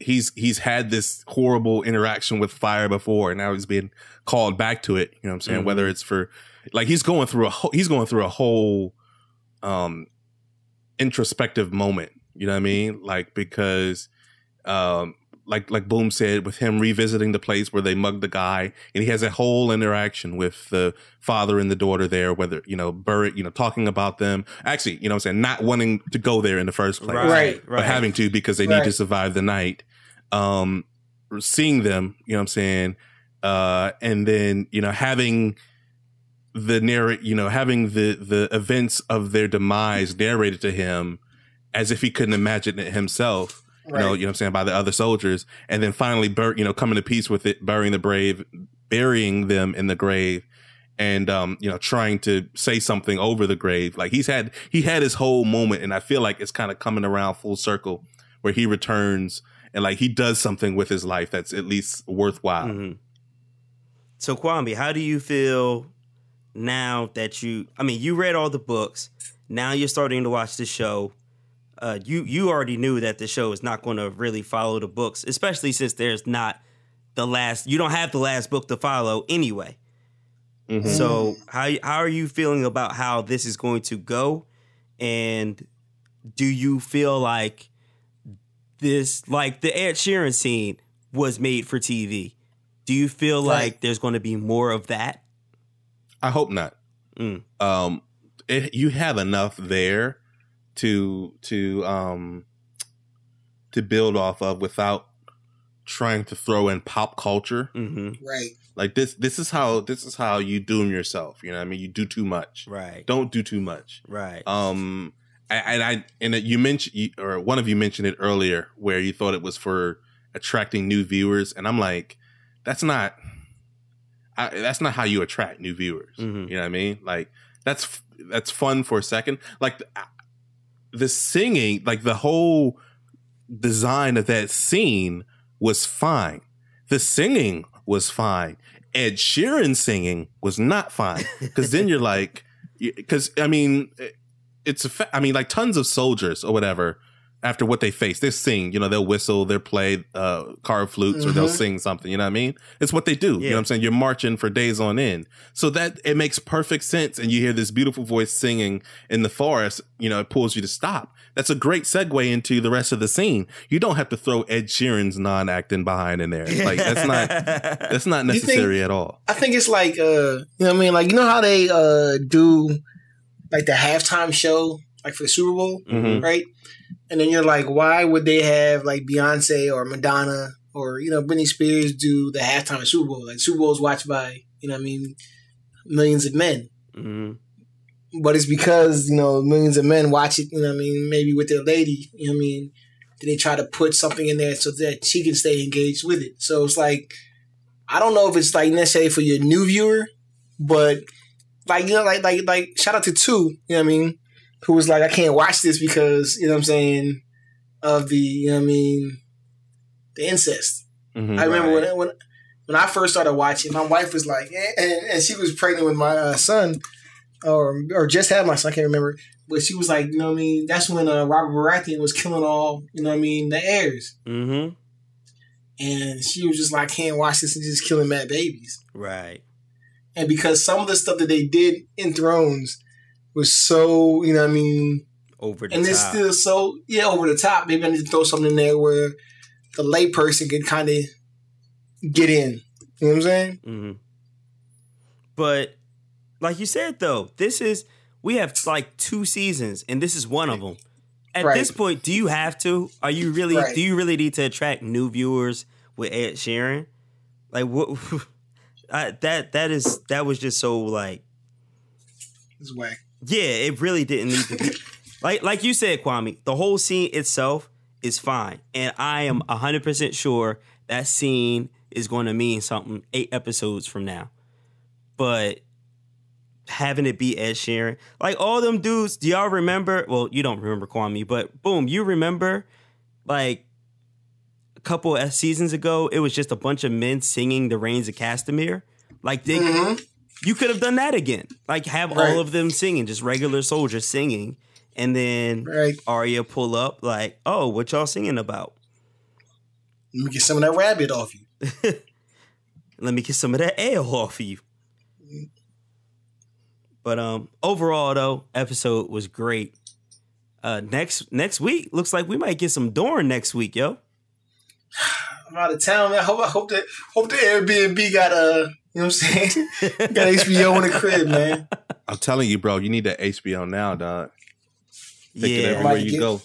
he's he's had this horrible interaction with fire before and now he's being called back to it, you know what I'm saying? Mhm. Whether it's for like he's going through a whole he's going through a whole um introspective moment, you know what I mean? Like because um like like Boom said, with him revisiting the place where they mugged the guy, and he has a whole interaction with the father and the daughter there, whether you know, Burritt, you know, talking about them. Actually, you know, what I'm saying? Not wanting to go there in the first place, Right, but having to because they need to survive the night. Um, seeing them, you know, what I'm saying, uh, and then you know, having the narrate, you know, having the the events of their demise narrated to him as if he couldn't imagine it himself you know, Right. you know what I'm saying, by the other soldiers, and then finally, bur- you know, coming to peace with it, burying the brave, burying them in the grave, and um, you know, trying to say something over the grave. Like he's had, he had his whole moment, and I feel like it's kind of coming around full circle, where he returns and like he does something with his life that's at least worthwhile. hmm So Kwame, how do you feel now that you? I mean, you read all the books. Now you're starting to watch the show. Uh, you you already knew that the show is not going to really follow the books, especially since there's not the last. You don't have the last book to follow anyway. Mhm. So how how are you feeling about how this is going to go, and do you feel like this like the Ed Sheeran scene was made for TV? Do you feel Right. like there's going to be more of that? I hope not. Mm. Um, it, you have enough there to to um to build off of without trying to throw in pop culture. Mm-hmm. Right. Like this this is how this is how you doom yourself. You know what I mean? You do too much. Right. Don't do too much. Right. Um and I and you mentioned or one of you mentioned it earlier where you thought it was for attracting new viewers and I'm like that's not I, that's not how you attract new viewers. Mhm. You know what I mean? Like that's that's fun for a second. Like the, singing, like the whole design of that scene was fine. The singing was fine. Ed Sheeran singing was not fine because then you're like, because I mean, it's a fa- I mean, like tons of soldiers or whatever. After what they face, they sing. You know, they'll whistle, they'll play uh, car flutes, or they'll Mhm. sing something. You know what I mean? It's what they do. You know what I'm saying? You're marching for days on end. So that it makes perfect sense. And you hear this beautiful voice singing in the forest, you know, it pulls you to stop. That's a great segue into the rest of the scene. You don't have to throw Ed Sheeran's non acting behind in there. Like that's not that's not You think- necessary at all. I think it's like uh, you know what I mean? Like you know how they uh do like the halftime show like for the Super Bowl, Mhm. right? And then you're like, why would they have like Beyonce or Madonna or you know Britney Spears do the halftime of Super Bowl? Like Super Bowl is watched by you know what I mean millions of men, hmm but it's because you know millions of men watch it. You know what I mean? Maybe with their lady. You know what I mean? Then they try to put something in there so that she can stay engaged with it. So it's like I don't know if it's like necessarily for your new viewer, but like you know, like like like shout out to two, you know what I mean, who was like, I can't watch this because, you know what I'm saying, of the, you know what I mean, the incest. Mhm. I remember Right. when when when I first started watching, my wife was like, eh, and, and she was pregnant with my uh, son, or or just had my son, I can't remember. But she was like, you know what I mean? That's when uh, Robert Baratheon was killing all, you know what I mean, the heirs. hmm And she was just like, can't watch this and just killing mad babies. Right. And because some of the stuff that they did in Thrones was so, you know what I mean, Over the and it's still so, yeah, over the top. Maybe I need to throw something in there where the layperson can kind of get in. You know what I'm saying? hmm But like you said, though, this is we have like two seasons, and this is one of them. At Right. this point, do you have to? Are you really? Right. Do you really need to attract new viewers with Ed Sheeran? Like what? I, that that is that was just so like It's whack. Yeah, it really didn't need to be. like like you said, Kwame, the whole scene itself is fine, and I am hundred percent sure that scene is going to mean something eight episodes from now. But having it be Ed Sheeran, like all them dudes, do y'all remember? Well, you don't remember Kwame, but boom, you remember like a couple of seasons ago, it was just a bunch of men singing the Rains of Castamere. Like they, Mhm. You could have done that again. Like have Right. all of them singing, just regular soldiers singing, and then Right. Arya pull up like, "Oh, what y'all singing about? Let me get some of that rabbit off you. Let me get some of that ale off of you." But um, overall though, episode was great. Uh, next next week looks like we might get some Dorne next week, yo. I'm out of town, man. I hope I hope that hope the Airbnb got uh you know what I'm saying? got HBO in the crib, man. I'm telling you, bro, you need that HBO now, dog. Take it yeah, everywhere you get- go.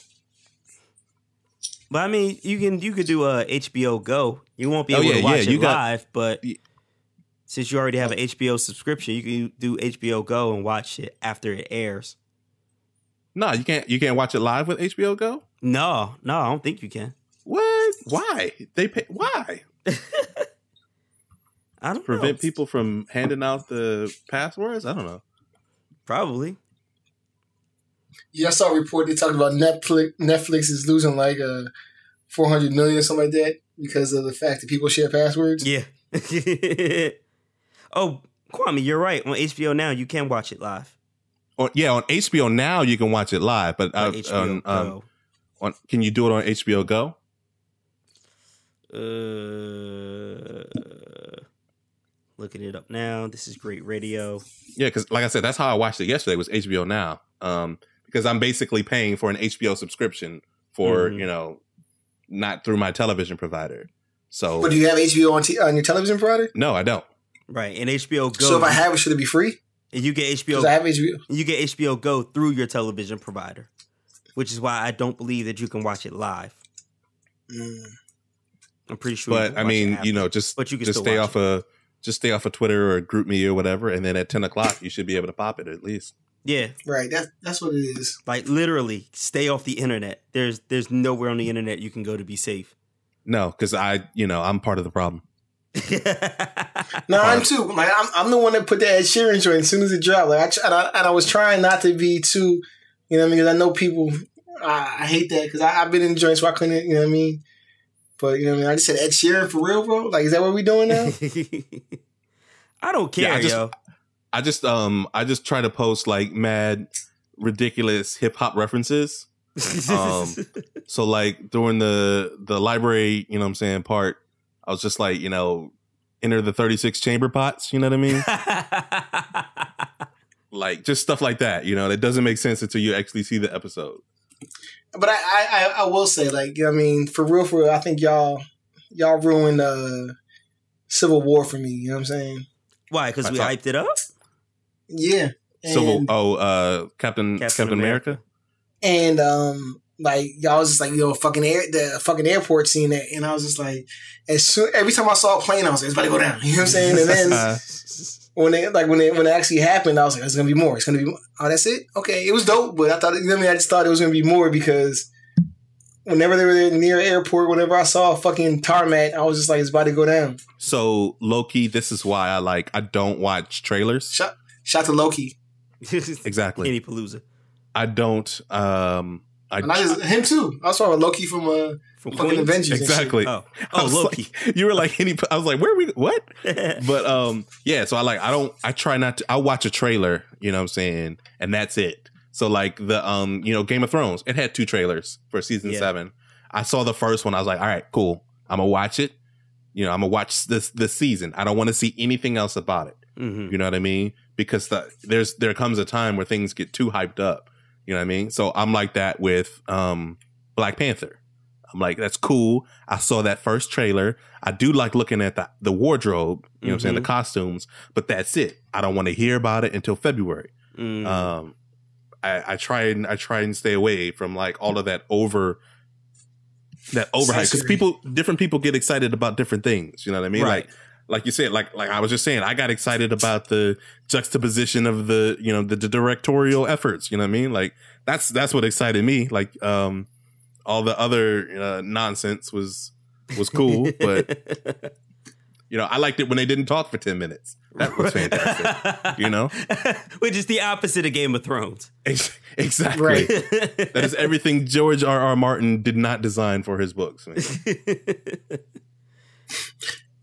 but I mean, you can you could do uh, a HBO Go. You won't be Oh, able yeah, to watch yeah, it got- live, but Ye- since you already have an HBO subscription, you can do HBO Go and watch it after it airs. No, you can't. You can't watch it live with HBO Go. No, no, I don't think you can. What? Why? They pay. Why? I don't Prevent know. people from handing out the passwords? I don't know. Probably. Yeah, I saw a report they talked about Netflix Netflix is losing like uh four hundred million or something like that because of the fact that people share passwords. Yeah. oh, Kwame, you're right. On HBO now, you can watch it live. Or, yeah, on HBO now you can watch it live, but uh, on HBO on, um, on can you do it on HBO Go? Uh, looking it up now. This is great radio. Yeah, because like I said, that's how I watched it yesterday. Was HBO Now? Um, because I'm basically paying for an HBO subscription for Mhm. you know, not through my television provider. So But do you have HBO on, t- on your television provider? no, I don't. Right. And HBO Go. So if I have it, should it be free? And you get Because I HBO have HBO. you get HBO Go through your television provider. Which is why I don't believe that you can watch it live. Mm. I'm pretty sure you But can I watch it mean, after. you know, just But you can just still stay watch off of just stay off of Twitter or GroupMe or whatever, and then at ten o'clock you should be able to pop it at least. Yeah. Right. That's that's what it is. Like literally stay off the internet. There's there's nowhere on the internet you can go to be safe. No, because I, you know, I'm part of the problem. No, I'm too. Like I'm, I'm the one that put that Ed Sheeran joint as soon as it dropped. Like I, tr- and I and I was trying not to be too, you know, what I mean, because I know people. I, I hate that because I've been in joints where I couldn't, you know, what I mean. But you know, what I mean, I just said Ed Sheeran for real, bro. Like, is that what we doing now? I don't care, Yeah, I just- yo. I just um I just try to post like mad ridiculous hip hop references. Um, So like during the the library, you know what I'm saying, part, I was just like, you know, enter the 36 chamber pots, you know what I mean? like just stuff like that, you know, that doesn't make sense until you actually see the episode. But I, I, I, I will say, like, you know, what I mean, for real, for real, I think y'all, y'all ruined uh, Civil War for me. You know what I'm saying? Why? Because we thought- hyped it up. Yeah. Civil And- oh uh Captain Captain Captain, America. and um like y'all was just like yo fucking air the fucking airport scene that and I was just like as soon every time I saw a plane I was like it's about to go down you know what I'm saying and then Uh, when it like when it when it actually happened I was like it's gonna be more it's gonna be more. oh that's it okay it was dope but I thought you know I mean I just thought it was gonna be more because whenever they were near airport whenever I saw a fucking tarmac I was just like it's about to go down so Loki, this is why I like I don't watch trailers. shout shout to Loki Exactly. Kenny Palooza I don't um I, and I just him too I saw Loki from uh from fucking Queens. Avengers exactly. Oh, I oh, Loki. like- you were like any I was like, where are we what? but um yeah so i like i don't i try not to i watch a trailer you know what i'm saying and that's it so like the um you know game of thrones it had two trailers for season Yeah. seven i saw the first one i was like all right cool i'm gonna watch it you know i'm gonna watch this this season i don't want to see anything else about it Mhm. you know what i mean because the, there's there comes a time where things get too hyped up you know what i mean? So i'm like that with um black panther. I'm like that's cool. I saw that first trailer. I do like looking at the, the wardrobe you know what i'm saying the costumes but that's it. I don't want to hear about it until february. Mm. um I, I try and i try and stay away from like all of that over that overhype because people different people get excited about different things you know what i mean? Right. like like you said like like i was just saying i got excited about the juxtaposition of the you know the, the directorial efforts you know what i mean? Like that's that's what excited me. Like um all the other uh, nonsense was was cool but you know i liked it when they didn't talk for 10 minutes. That was fantastic you know? Which is the opposite of Game of Thrones. Ex- exactly. Right. that is everything george r r martin did not design for his books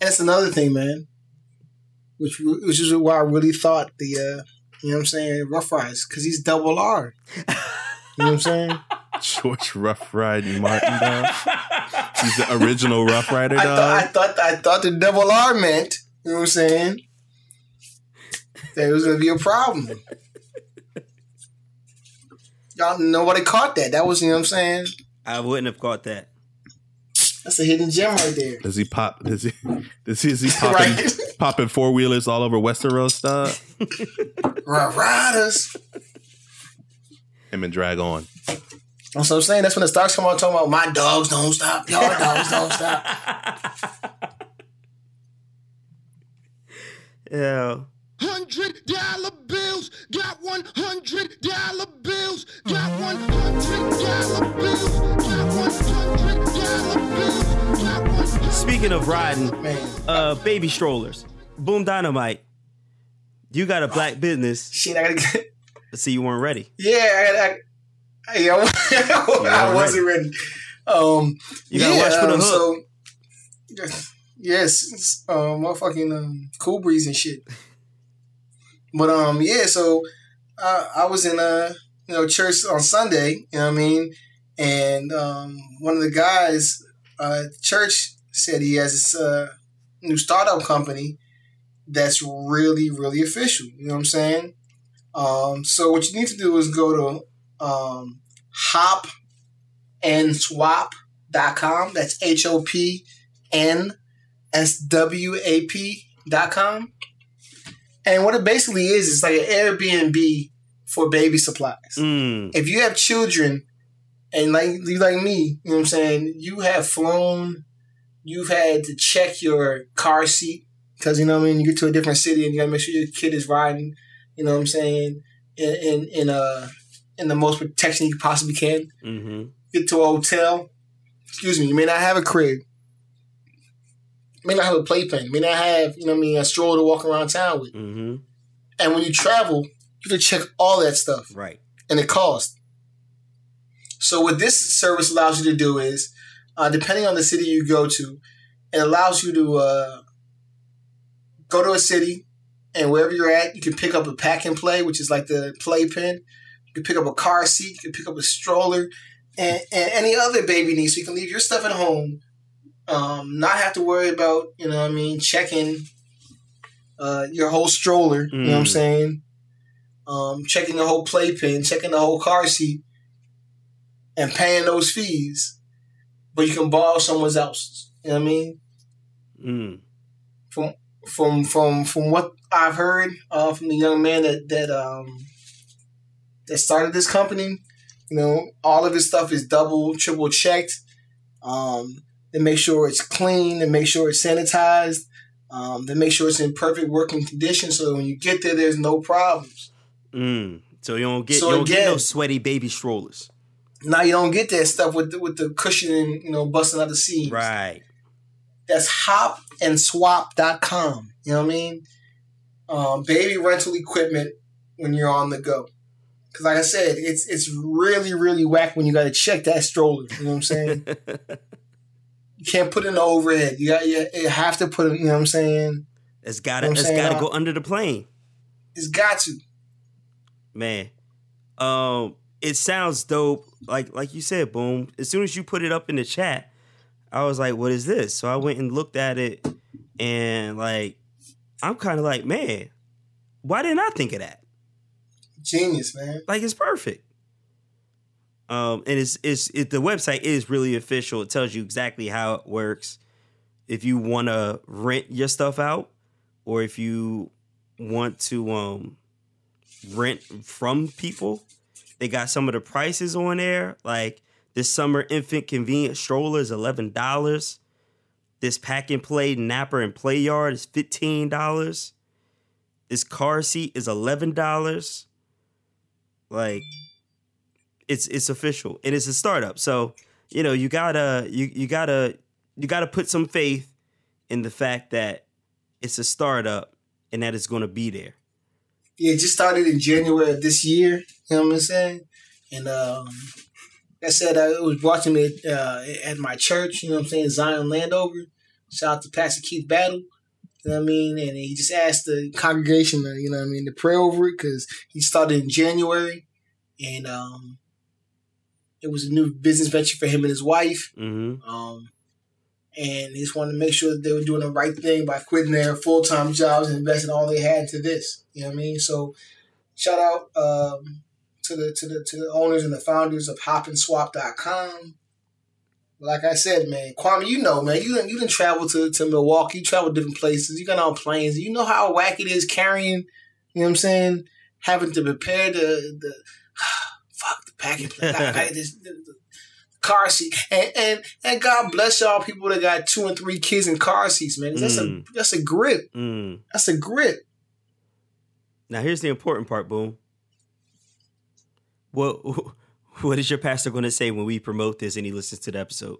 that's another thing, man. Which which is why I really thought the uh you know what I'm saying, Ruff Ryders, because he's double R. You know what I'm saying? george rough riding martin dog he's the original rough rider I dog thought I thought I thought the double R meant, you know what I'm saying? That it was gonna be a problem. Y'all nobody caught that. That was, you know what I'm saying? I wouldn't have caught that. That's a hidden gem right there. does he pop does he does he, is he popping Right. popping four wheelers all over westeros dog Rough Riders. him and Drag-On That's what I'm saying. That's when the stars come on talking about my dogs don't stop, your dogs don't stop. Yeah. Hundred dollar bills, got one hundred dollar bills, got one hundred dollar bills, got one hundred dollar bills, got one hundred. Speaking of riding, uh, baby strollers, Boom Dynamite. You got a black business. Shit, I gotta get See, you weren't ready. Yeah, I, I, I, I wasn't ready. Um, You gotta yeah, watch for the um, hook. So, yes, it's, um, motherfucking um, cool breeze and shit. But um, yeah, so uh, I was in a you know church on Sunday. You know what I mean, and um, one of the guys uh, at the church said he has this uh, new startup company that's really really official. You know what I'm saying? Um, so what you need to do is go to um, hopnswap.com. That's H O P N S W A P dot com. And what it basically is, it's like an Airbnb for baby supplies. Mm. If you have children, and like you like me, you know what I'm saying, you have flown, you've had to check your car seat because you know what I mean. You get to a different city and you gotta make sure your kid is riding. You know what I'm saying in in in uh in the most protection you possibly can. Mm-hmm. Get to a hotel. Excuse me. You may not have a crib. You may not have a playpen. May not have you know what I mean a stroller to walk around town with. Mm-hmm. And when you travel, you have to check all that stuff Right. and it costs. So what this service allows you to do is, uh, depending on the city you go to, it allows you to uh, go to a city, and wherever you're at, you can pick up a pack and play, which is like the playpen. You can pick up a car seat. You can pick up a stroller, and, and any other baby needs. So you can leave your stuff at home, um, not have to worry about you know what I mean checking uh, your whole stroller. You know what I'm Mm. saying? um, checking the whole playpen, checking the whole car seat, and paying those fees. But you can borrow someone else's. You know what I mean? Mm. From from from from what I've heard uh, from the young man that that um that started this company, you know, all of his stuff is double, triple checked. Um, they make sure it's clean. They make sure it's sanitized. Um, they make sure it's in perfect working condition, so that when you get there, there's no problems. Mm. So you don't get So you don't get no sweaty baby strollers. Now you don't get that stuff with the, with the cushioning, you know, busting out the seams. Right. That's hopnswap.com. You know what I mean? Um, baby rental equipment when you're on the go. Because like I said, it's it's really really whack when you got to check that stroller. You know what I'm saying? you can't put in the overhead. You got you, you have to put it. You know what I'm saying? it's gotta You know it's gotta Uh, go under the plane. It's got to. Man. Um it sounds dope. Like like you said, boom. As soon as you put it up in the chat, I was like, what is this? So I went and looked at it and like I'm kind of like, man, why didn't I think of that? Genius, man. Like it's perfect. Um, and it's it's it, the website is really official. It tells you exactly how it works. If you want to rent your stuff out, or if you want to um rent from people, they got some of the prices on there. Like this summer infant convenient stroller is eleven dollars. This pack and play napper and play yard is fifteen dollars. This car seat is eleven dollars. Like it's it's official and it's a startup. So, you know, you gotta you you gotta you gotta put some faith in the fact that it's a startup and that it's gonna be there. Yeah, it just started in January of this year. You know what I'm saying? And um, like I said, I was watching it uh, at my church. You know what I'm saying? Zion Landover. Shout out to Pastor Keith Battle. You know what I mean? And he just asked the congregation, to, you know what I mean, to pray over it because he started in January, and um, it was a new business venture for him and his wife. Mm-hmm. Um, and he just wanted to make sure that they were doing the right thing by quitting their full time jobs and investing all they had into this. You know what I mean? So shout out um, to the to the to the owners and the founders of hopnswap.com. Like I said, man, Kwame, you know, man, you done, you didn't travel to, to Milwaukee, you travel different places, you got on planes, you know how whack it is carrying, you know what I'm saying? Having to prepare the the fuck the packing plane. I- I- this- the- the car seat. And, and and God bless y'all people that got two and three kids in car seats, man. That's Mm. a that's a grip. Mm. That's a grip. Now here's the important part, boom. What what is your pastor gonna say when we promote this and he listens to the episode?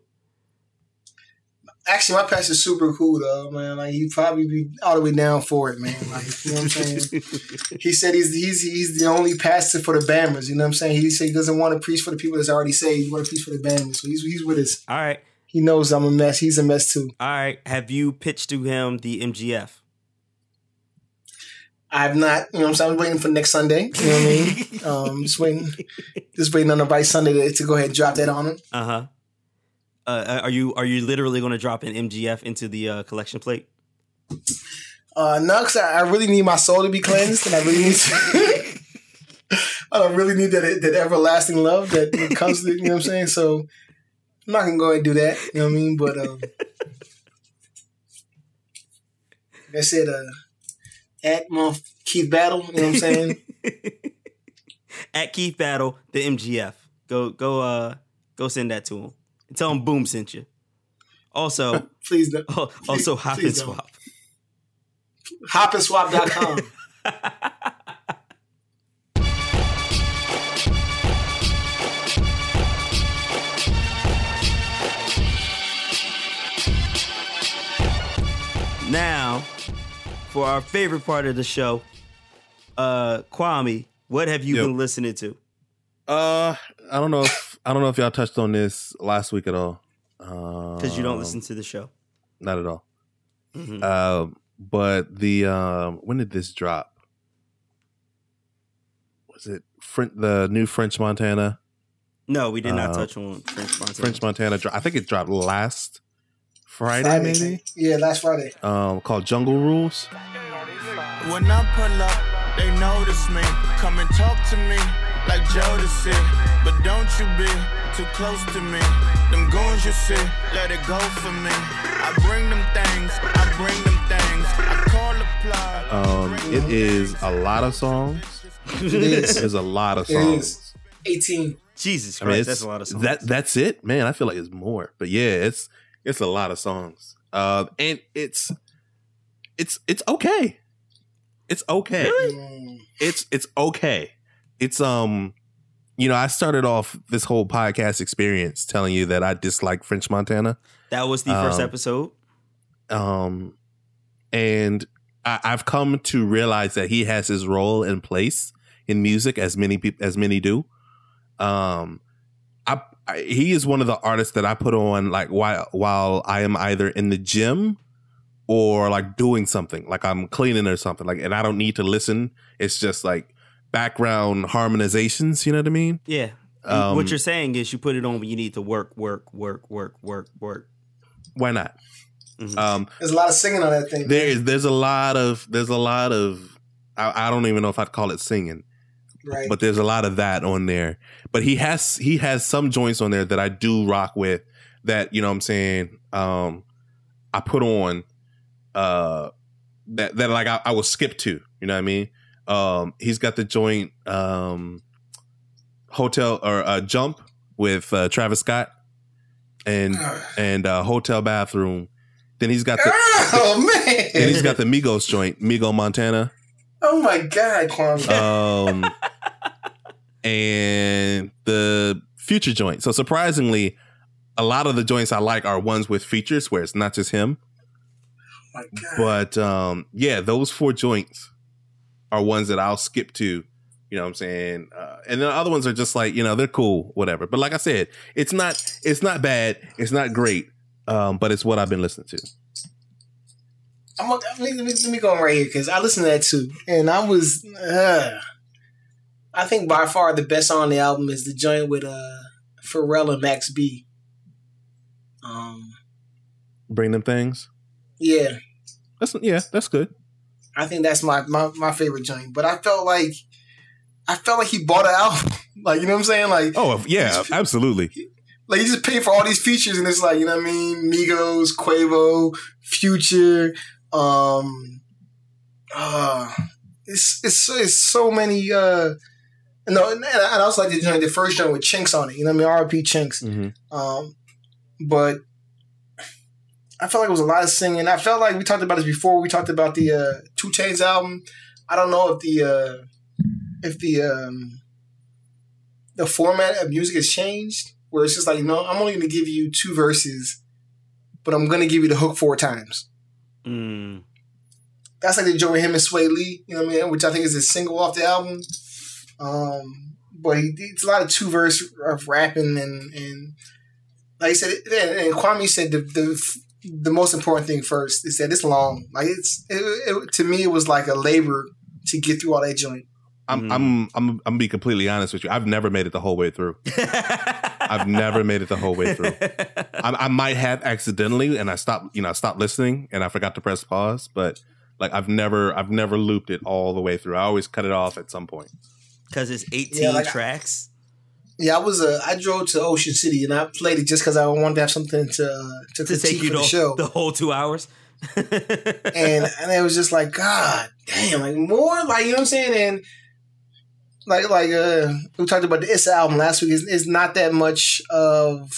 Actually, my pastor's super cool though, man. Like he'd probably be all the way down for it, man. Like you know what I'm saying. he said he's he's he's the only pastor for the Bammers. You know what I'm saying. He said he doesn't want to preach for the people that's already saved. He want to preach for the Bammers. So he's he's with us. All right, He knows I'm a mess. He's a mess too. all right. Have you pitched to him the MGF? I've not. You know what I'm saying. I'm waiting for next Sunday. You know what I mean. Um, just waiting, just waiting on the right Sunday to, to go ahead and drop that on him. Uh-huh. Uh Are you are you literally going to drop an MGF into the uh, collection plate? Uh, no, because I, I really need my soul to be cleansed, and I really need. To, I don't really need that that everlasting love that comes. To, you know what I'm saying? So I'm not gonna go ahead and do that. You know what I mean? But um, like I said, uh, at month Keith Battle. You know what I'm saying? At Keith Battle, the MGF. Go go uh go send that to him. And tell him Boom sent you. Also, Please don't. also hop and please don't. swap. Hopnswap.com. Now, for our favorite part of the show, uh Kwame, what have you Yo. been listening to? Uh, I don't know if I don't know if y'all touched on this last week at all. Because Because you don't listen to the show. Not at all. Mhm. Um, but the um, when did this drop? Was it Fren- the new French Montana? no, we did not uh, touch on French Montana. French Montana. I think it dropped last Friday, maybe. Yeah, last Friday. Um, called Jungle Rules. When I pull up, they notice me. Come and talk to me like Jodeci. But don't you be too close to me. Them goons you see, let it go for me. I bring them things, I bring them things. I call the plug. Um, it is a lot of songs. It is. There's a lot of songs. is. 18. Jesus I Christ, mean, that's a lot of songs. That that's it, man. I feel like it's more, but yeah, it's it's a lot of songs. Uh, and it's it's it's okay. It's okay. Mm. It's it's okay. It's um, you know, I started off this whole podcast experience telling you that I dislike French Montana. that was the first um, episode. Um, and I, I've come to realize that he has his role in place in music, as many people as many do. Um, I, I he is one of the artists that I put on like while while I am either in the gym or like doing something, like I'm cleaning or something, like, and I don't need to listen. It's just like background harmonizations. You know what I mean? Yeah. Um, what you're saying is you put it on when you need to work, work, work, work, work, work. Why not? Mhm. Um, There's a lot of singing on that thing. there is there's a lot of there's a lot of I, I don't even know if I'd call it singing, right. but there's a lot of that on there. But he has he has some joints on there that I do rock with that you know what I'm saying um I put on uh that that like I, I will skip to you know what I mean um he's got the joint um hotel or uh, jump with uh, Travis Scott and and uh, hotel bathroom then he's got the oh, man. then he's got the Migos joint Migo Montana oh, my God, Kwame. um, and the future joint. So surprisingly, a lot of the joints I like are ones with features where it's not just him. oh, my God. But um, yeah, those four joints are ones that I'll skip to. You know what I'm saying? Uh, and the other ones are just like you know they're cool, whatever. But like I said, it's not it's not bad, it's not great, um, but it's what I've been listening to. I'm let, me, let me go right here because I listened to that too, and I was. Uh, I think by far the best song on the album is the joint with uh Pharrell and Max B. Um, Bring them things. yeah, That's yeah, that's good. I think that's my, my my favorite joint. But I felt like I felt like he bought it out. like you know what I'm saying? Like Oh yeah, absolutely. like he just paid for all these features, and it's like you know what I mean? Migos, Quavo, Future, um, uh, it's it's it's so many. uh No, and I also like the joint, the first joint with Chinx on it. You know what I mean? RP Chinx. hmm Um, but I felt like it was a lot of singing. I felt like we talked about this before. We talked about the uh, 2 Chainz album. I don't know if the uh, if the um, the format of music has changed, where it's just like, you no, I'm only going to give you two verses, but I'm going to give you the hook four times. Mm. That's like the joint with him and Swae Lee, you know what I mean? Which I think is a single off the album. Um, but he, it's a lot of two verse of rapping and and like I said, and, and Kwame said the, the the most important thing first. He said it's long. Like it's it, it, to me, it was like a labor to get through all that joint. I'm, Mhm. I'm I'm I'm gonna be completely honest with you. I've never made it the whole way through. I've never made it the whole way through. I, I might have accidentally, and I stopped. You know, I stopped listening, and I forgot to press pause. But like, I've never I've never looped it all the way through. I always cut it off at some point. Because it's 18 Yeah, like- tracks. Yeah, I was uh, I drove to Ocean City and I played it just because I wanted to have something to uh, to, To take you for the, the show. the whole two hours. and and it was just like God damn, like more like you know what I'm saying, and like like uh we talked about the Issa album last week. It's, it's not that much of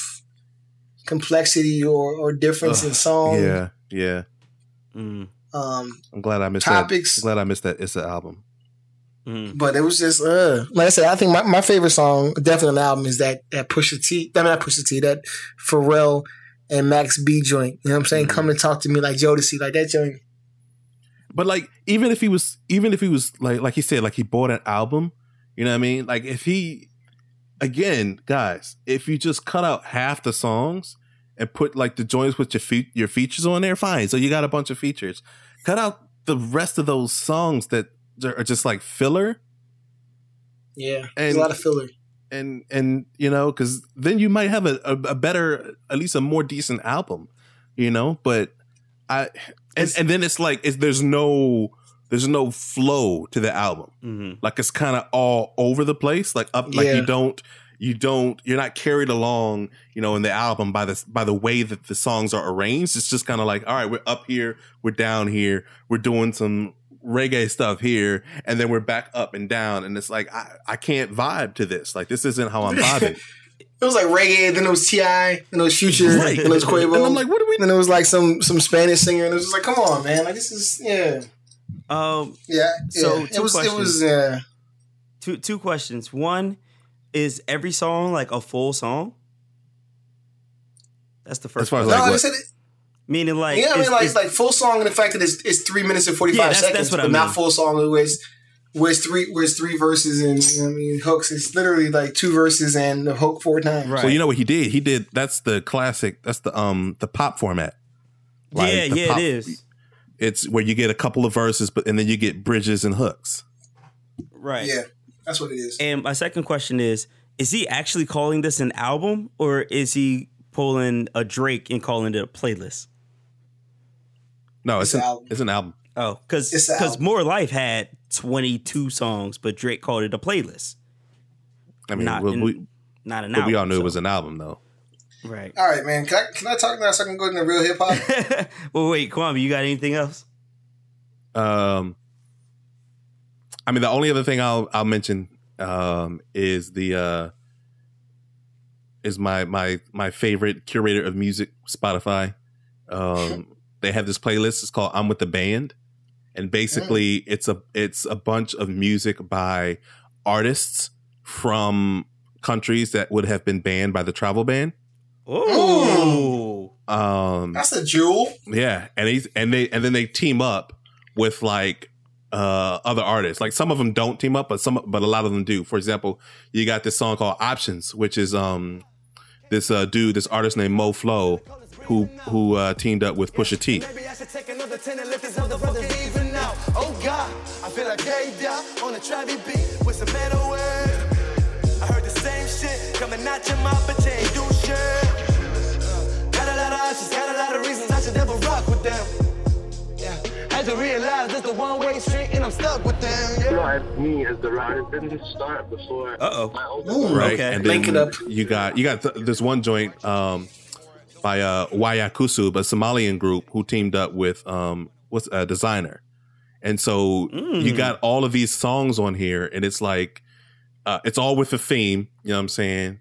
complexity or or difference in song. Yeah, yeah. Mm, Um, I'm glad I missed Topics. that. I'm glad I missed that. It's an album. Mm. but it was just uh like I said, I think my, my favorite song definitely on the album is that that Pusha T. I mean not Pusha T. That Pharrell and Max B joint. You know what I'm saying? Mhm. Come and talk to me like Jodeci, like that joint. But like, even if he was, even if he was like, like he said, like he bought an album. You know what I mean? Like if he, again, guys, if you just cut out half the songs and put like the joints with your fe- your features on there, fine. So you got a bunch of features. Cut out the rest of those songs that are just like filler. Yeah, And- a lot of filler. and and you know because then you might have a, a, a better at least a more decent album you know but i and, and then it's like it's, there's no there's no flow to the album hmm like it's kind of all over the place like up like Yeah. you don't you don't you're not carried along you know in the album by this by the way that the songs are arranged it's just kind of like all right we're up here we're down here we're doing some reggae stuff here and then we're back up and down and it's like i, I can't vibe to this like this isn't how i'm vibing It was like reggae, then it was T.I., then it was Future, Right. then it was Quavo, and i'm like what are we then it was like some some Spanish singer, and it was just like, come on, man, like this is yeah, Um, yeah. So, yeah. two it was it was questions. yeah. two two questions. One is every song like a full song. That's the first. As far as question. No, like I said it. Meaning like Yeah, I mean, it's- like it's- like full song and the fact that it's, it's three minutes and forty five Yeah, that's- seconds, that's what but I not full song. Where it's where it's three where it's three verses and you know what I mean hooks. It's literally like two verses and the hook four times. Right. so you know what he did he did that's the classic that's the um the pop format Like, yeah, yeah, pop- it is. it's where you get a couple of verses but and then you get bridges and hooks Right. Yeah, that's what it is. And my second question is: Is he actually calling this an album, or is he pulling a Drake and calling it a playlist? No it's, It's an an, album. it's an album Oh, because because. More Life had twenty two songs, but Drake called it a playlist, i mean Not we, in- we, not an but album. we all knew so- it was an album though right. All right, man. Can I can I talk now so I can go into real hip hop? well, wait, Kwame, you got anything else? Um, I mean, the only other thing I'll I'll mention um, is the uh, is my my my favorite curator of music, Spotify. Um, they have this playlist. It's called "I'm with the Banned," and basically it's a it's a bunch of music by artists from countries that would have been banned by the travel ban. Oh, Um, That's a jewel. yeah, and he's and they and then they team up with like uh other artists. Like some of them don't team up, but some but a lot of them do. For example, you got this song called Options, which is um this uh dude, this artist named Mo Flow, who who uh teamed up with Pusha T. Maybe I should take another 10 and lift this motherfucker even out. Oh God, I feel like caved out on a Travis beat with some metal words. I heard the same shit coming out your mouth, but you ain't do shit. Got a lot of options, got a lot of reasons I should never rock with them. Yeah, had to realize this the one way street and I'm stuck with them. Yeah. No, as me as the writer didn't start before Uh-oh. my own Ooh, Right, Okay. and Link it up. you got you got th- this one joint um by uh Waayaha Cusub, a Somalian group who teamed up with um what's a designer. And so you Mm. got all of these songs on here and it's like uh it's all with a theme, you know what I'm saying?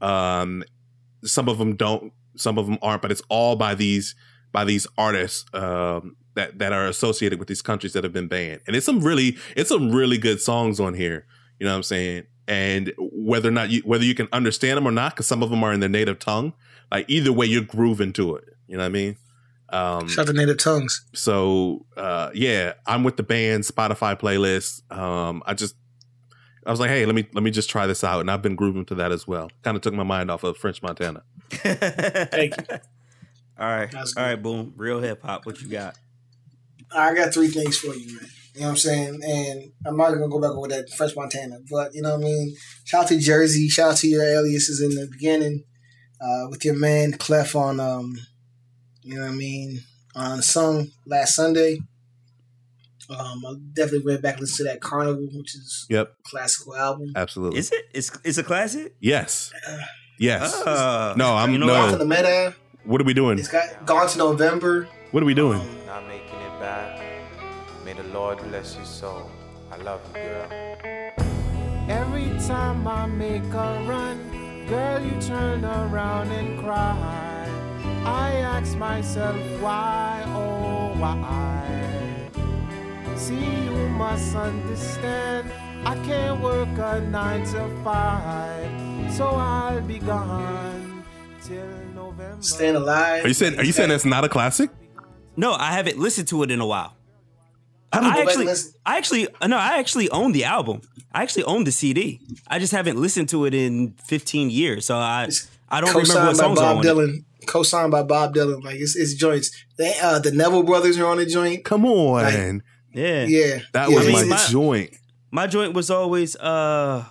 Um some of them don't some of them aren't, but it's all by these by these artists um that that are associated with these countries that have been banned. And it's some really it's some really good songs on here. You know what I'm saying? And whether or not you whether you can understand them or not, because some of them are in their native tongue, like either way, you're grooving to it. You know what I mean? Um, Shout out to Native Tongues. so uh, yeah, I'm with the Banned Spotify playlist. Um, I just I was like, hey, let me let me just try this out, and I've been grooving to that as well. Kind of took my mind off of French Montana. Thank you. All right, all right, boom. Real hip hop. What you got? I got three things for you, man. You know what I'm saying? And I'm not gonna go back over that French Montana, but you know what I mean. Shout out to Jersey. Shout out to your aliases in the beginning uh, with your man Clef on, um, you know what I mean, on Sung last Sunday. Um, I definitely went back and listened to that Carnival, which is Yep, a classical album. absolutely. Is it? It's it's a classic. yes, yes. Uh, No, I'm- you know no. What? the Meta. What are we doing? It's got Gone to November. What are we doing? Um, Not making it back. May the Lord bless your soul. I love you, girl. Every time I make a run, girl, you turn around and cry. I ask myself why, oh why? See, you must understand, I can't work a nine to five, so I'll be gone till November. Staying alive. Are you saying? Are you saying that's not a classic? No, I haven't listened to it in a while. I'm gonna I go back and actually. I actually, no, I actually own the album. I actually own the CD. I just haven't listened to it in 15 years, so I, I don't remember Co-signed by songs are Bob on it. Dylan. Co-signed by Bob Dylan. Like it's, it's joints. They, uh, the Neville brothers are on the joint. Come on, Yeah, Yeah, that yeah, was I mean, my my- joint. My joint was always, uh,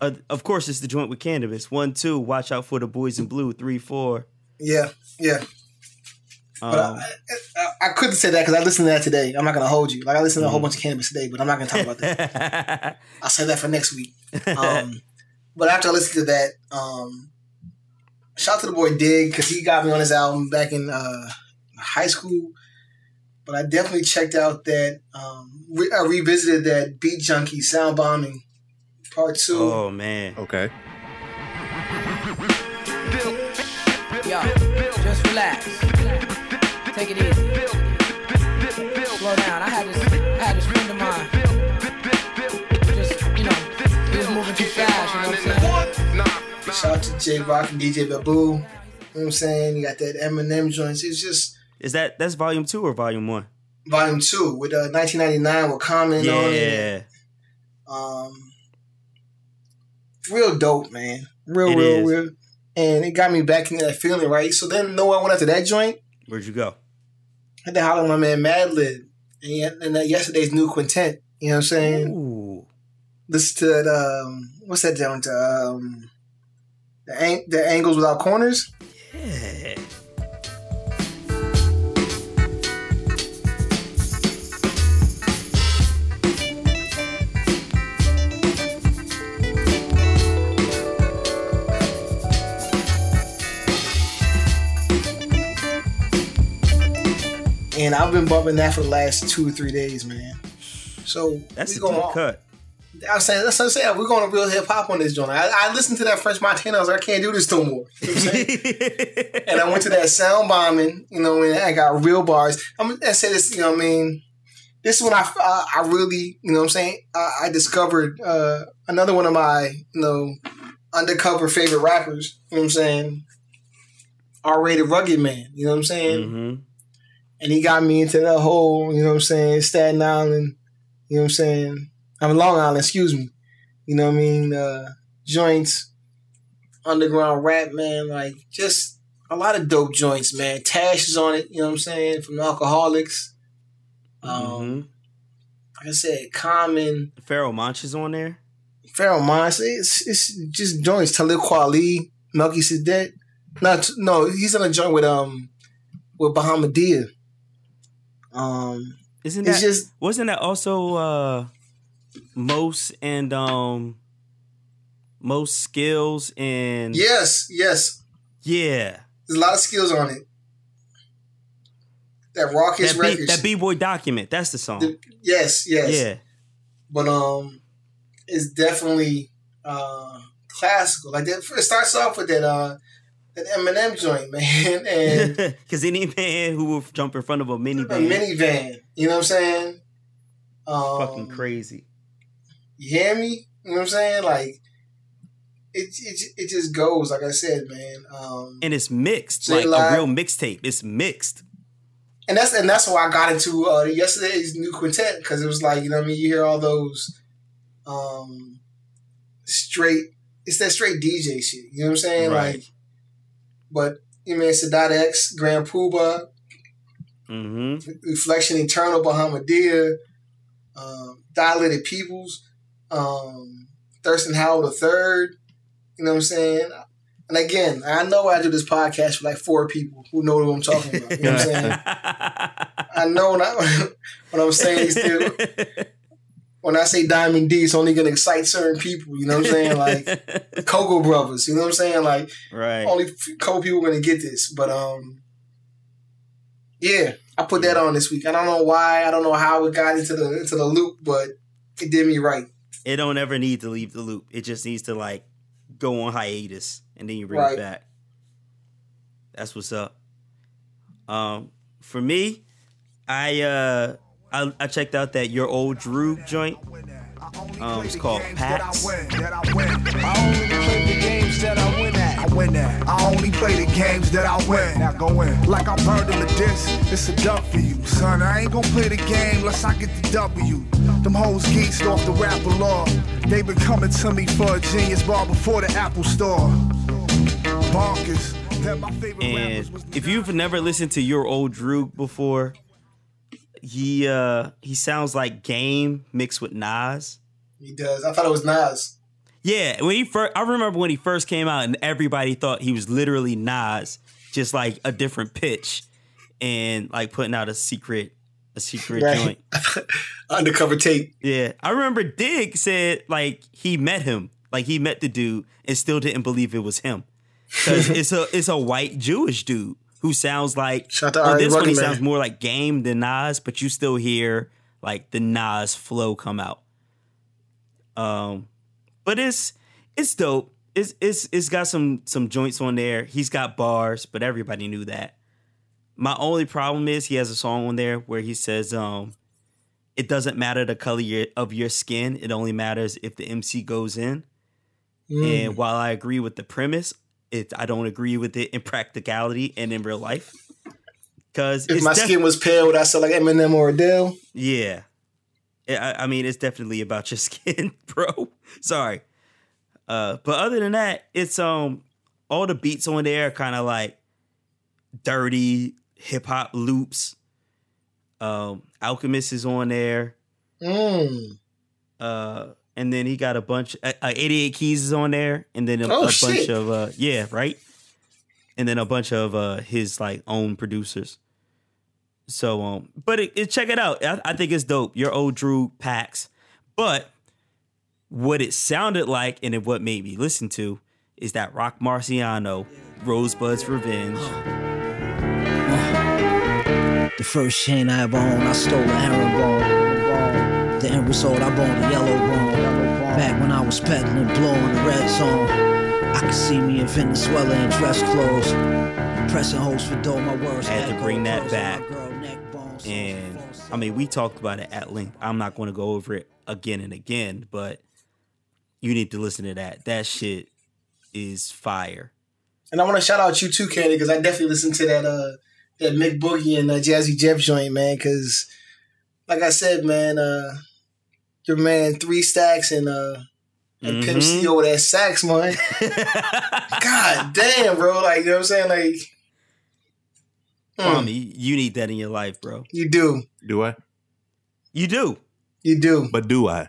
uh, of course, it's the joint with Canibus. One, two, watch out for the boys in blue. Three, four. yeah, yeah. Um, But I, I, I couldn't say that because I listened to that today. I'm not gonna hold you. Like I listened to a whole bunch of Canibus today, but I'm not gonna talk about that. I'll say that for next week. Um, but after I listened to that, um, shout out to the boy Dig because he got me on his album back in uh, high school. But I definitely checked out that um, re- I revisited that Beat Junkie Soundbombing Part Two. oh man, Okay. Yo, just relax. Take it easy. Slow down. I had this, I had this friend of mine. Just, you know, he was moving too fast. You know what I'm saying? Shout out to J-Rocc and DJ Babu. You know what I'm saying? You got that Eminem joints. It's just is that that's volume two or volume one? volume two with uh, 1999 with Common on it. Yeah, Um, real dope, man. Real, It real, is. real. And it got me back into that feeling, right? So then, no one went after that joint. where'd you go? Had to holler my man Madlib and, and that yesterday's new quintet. You know what I'm saying? Ooh, Listen to that. Um, what's that down to? Um, the, ang- the angles without corners. yeah. And I've been bumping that for the last two or three days, man. So That's a deep cut. I was saying, that's what I'm saying. We're going to real hip hop on this joint. I, I listened to that French Montana. I was like, I can't do this no more. You know and I went to that Soundbombing, you know, and I got real bars. I'm gonna say this, you know, what I mean, this is when I, I, I really, you know, what I'm saying, I, I discovered uh, another one of my, you know, undercover favorite rappers. You know what I'm saying? R.A. the Rugged Man. You know what I'm saying? hmm And he got me into that whole, you know what I'm saying, Staten Island. You know what I'm saying? I'm Long Island, excuse me. You know what I mean? Uh, joints, underground rap, man. Like just a lot of dope joints, man. Tash is on it. You know what I'm saying? From the Alkaholiks. Um, hmm like I said, Common, Pharoahe Monch is on there. Pharaoh Monster. It's it's just joints. Talib Kweli, Melky Sedeck. Not no, he's on a joint with um with Bahamadia. Um, Isn't that just wasn't that also uh most and um most skills and yes, yes. yeah There's a lot of skills on it. That Rawkus that, B, Records. that b-boy document that's the song The- yes, yes. yeah But um, it's definitely uh classical. Like that, it starts off with that uh that Eminem joint, man, and because any man who will jump in front of a minivan, a minivan minivan. You know what I'm saying? Um, fucking crazy You hear me? You know what I'm saying? Like it, it, it just goes. Like I said, man. Um, and it's mixed Say like live. a real mixtape it's mixed and that's and that's why I got into uh, yesterday's new quintet because it was like you know what I mean you hear all those um straight it's that straight DJ shit you know what I'm saying Right. like but you know, man Sadat X Grand Puba hmm Reflection Eternal Bahamadia um, Dilated Peoples um, Thirstin Howl the third you know what I'm saying? And again I know I do this podcast for like four people who know what I'm talking about you know what I'm saying? I know when, I, when I'm saying these still, when I say Diamond D, it's only gonna excite certain people. You know what I'm saying? Like Cocoa Brovaz. You know what I'm saying? Like right only a couple people gonna get this. But um, yeah, I put that on this week. I don't know why. I don't know how it got into the into the loop, but it did me right. It don't ever need to leave the loop. It just needs to like go on hiatus and then you bring Right. it back. That's what's up. Um, for me, I uh I, I checked out that your old Droog joint. Um, it's called Packs. I only play the games that I win. I win. I only play the games that I win. Now go in. Like I'm burning the disc. It's a dub for you, son. I ain't gonna play the game unless I get the W. Them hoes geeked off the rapper law. They been coming to me for a genius bar before the Apple Store. Bonkers. And if you've never listened to your old Droog before, he uh he sounds like Game mixed with Nas. He does. I thought it was Nas. Yeah, when he first, I remember when he first came out, and everybody thought he was literally Nas, just like a different pitch, and like putting out a secret, a secret Right. joint. Undercover tape. Yeah, I remember Dig said like he met him, like he met the dude, and still didn't believe it was him, because it's a it's a white Jewish dude who sounds like. Shout out on this one, he sounds more like Game than Nas, but you still hear like the Nas flow come out. Um, but it's it's dope. It's it's it's got some some joints on there. He's got bars, but everybody knew that. My only problem is he has a song on there where he says, um, it doesn't matter the color your- of your skin. It only matters if the MC goes in. Mm. And while I agree with the premise, it I don't agree with it in practicality and in real life. Because If my skin was pale, would I sound like Eminem or Adele? yeah. I, I mean, it's definitely about your skin, bro. Sorry. Uh, but other than that, it's um all the beats on there are kind of like dirty hip hop loops. Um, Alchemist is on there. Mm. Uh, and then he got a bunch. Uh, uh, 88 Keys is on there, and then a, Oh, a bunch of uh, yeah, right. And then a bunch of uh his like own producers. So um, but it, it- check it out. I, I think it's dope. Your old Droog packs, but what it sounded like and it, what made me listen to is that Roc Marciano, Rosebudd's Revenge. The first chain I ever owned, I stole a herringbone. The end result, I boned a yellow bone. Back when I was peddling, blowing the red zone. I could see me in Venezuela in dress clothes. Pressing hoes for dough, my words. I had to bring that close on my back. girl, neck bones. And I mean, we talked about it at length. I'm not going to go over it again and again, but you need to listen to that. That shit is fire. And I want to shout out you too, Candy, because I definitely listened to that uh that Mick Boogie and uh, Jazzy Jeff joint, man. Because like I said, man, uh your man Three Stacks and uh and Pimp Mhm. C over that sax, man. God damn, bro. Like you know what I'm saying? Like mm, Kwame, you need that in your life, bro. you do, Do I? You do, you do. But do I?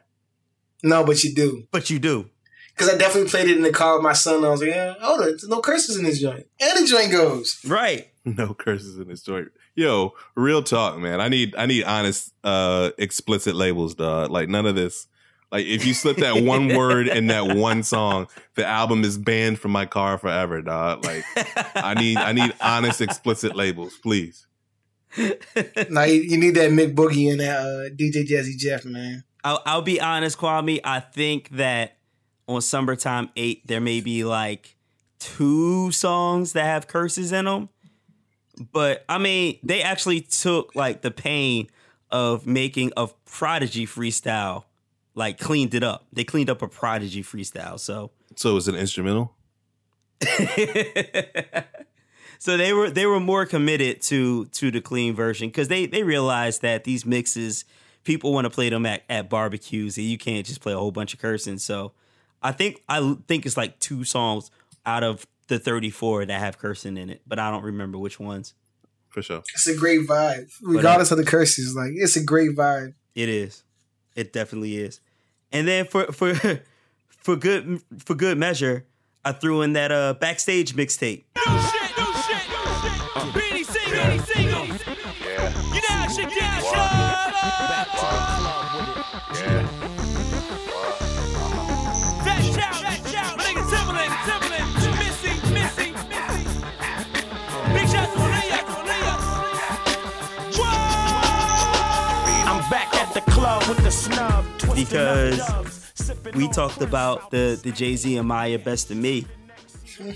No, but you do. but you do. Because I definitely played it in the car with my son. And I was like, yeah, oh, there's no curses in this joint, and the joint goes. Right. No curses in this joint. Yo, real talk, man. I need I need honest, uh, explicit labels, dog. Like none of this. Like if you slip that one word in that one song, the album is banned from my car forever, dog. Like I need I need honest, explicit labels, please. now you, you need that Mick Boogie and that uh, DJ Jazzy Jeff, man. I'll, I'll be honest, Kwame. I think that on Summertime 8, there may be like two songs that have curses in them. But I mean, they actually took like the pain of making a Prodigy freestyle, like cleaned it up. They cleaned up a Prodigy freestyle. So So it's an instrumental. so they were they were more committed to to the clean version because they they realized that these mixes people want to play them at, at barbecues and you can't just play a whole bunch of cursing so i think i think it's like two songs out of the 34 that have cursing in it but i don't remember which ones. For sure. It's a great vibe, regardless of the curses. Like it's a great vibe. it is. It definitely is. And then for for for good for good measure i threw in that uh backstage mixtape. Beanie sing, beanie sing. You know how shit get shut Fat because up doves, sipping we talked about the the Jay Z and Mya Best of Me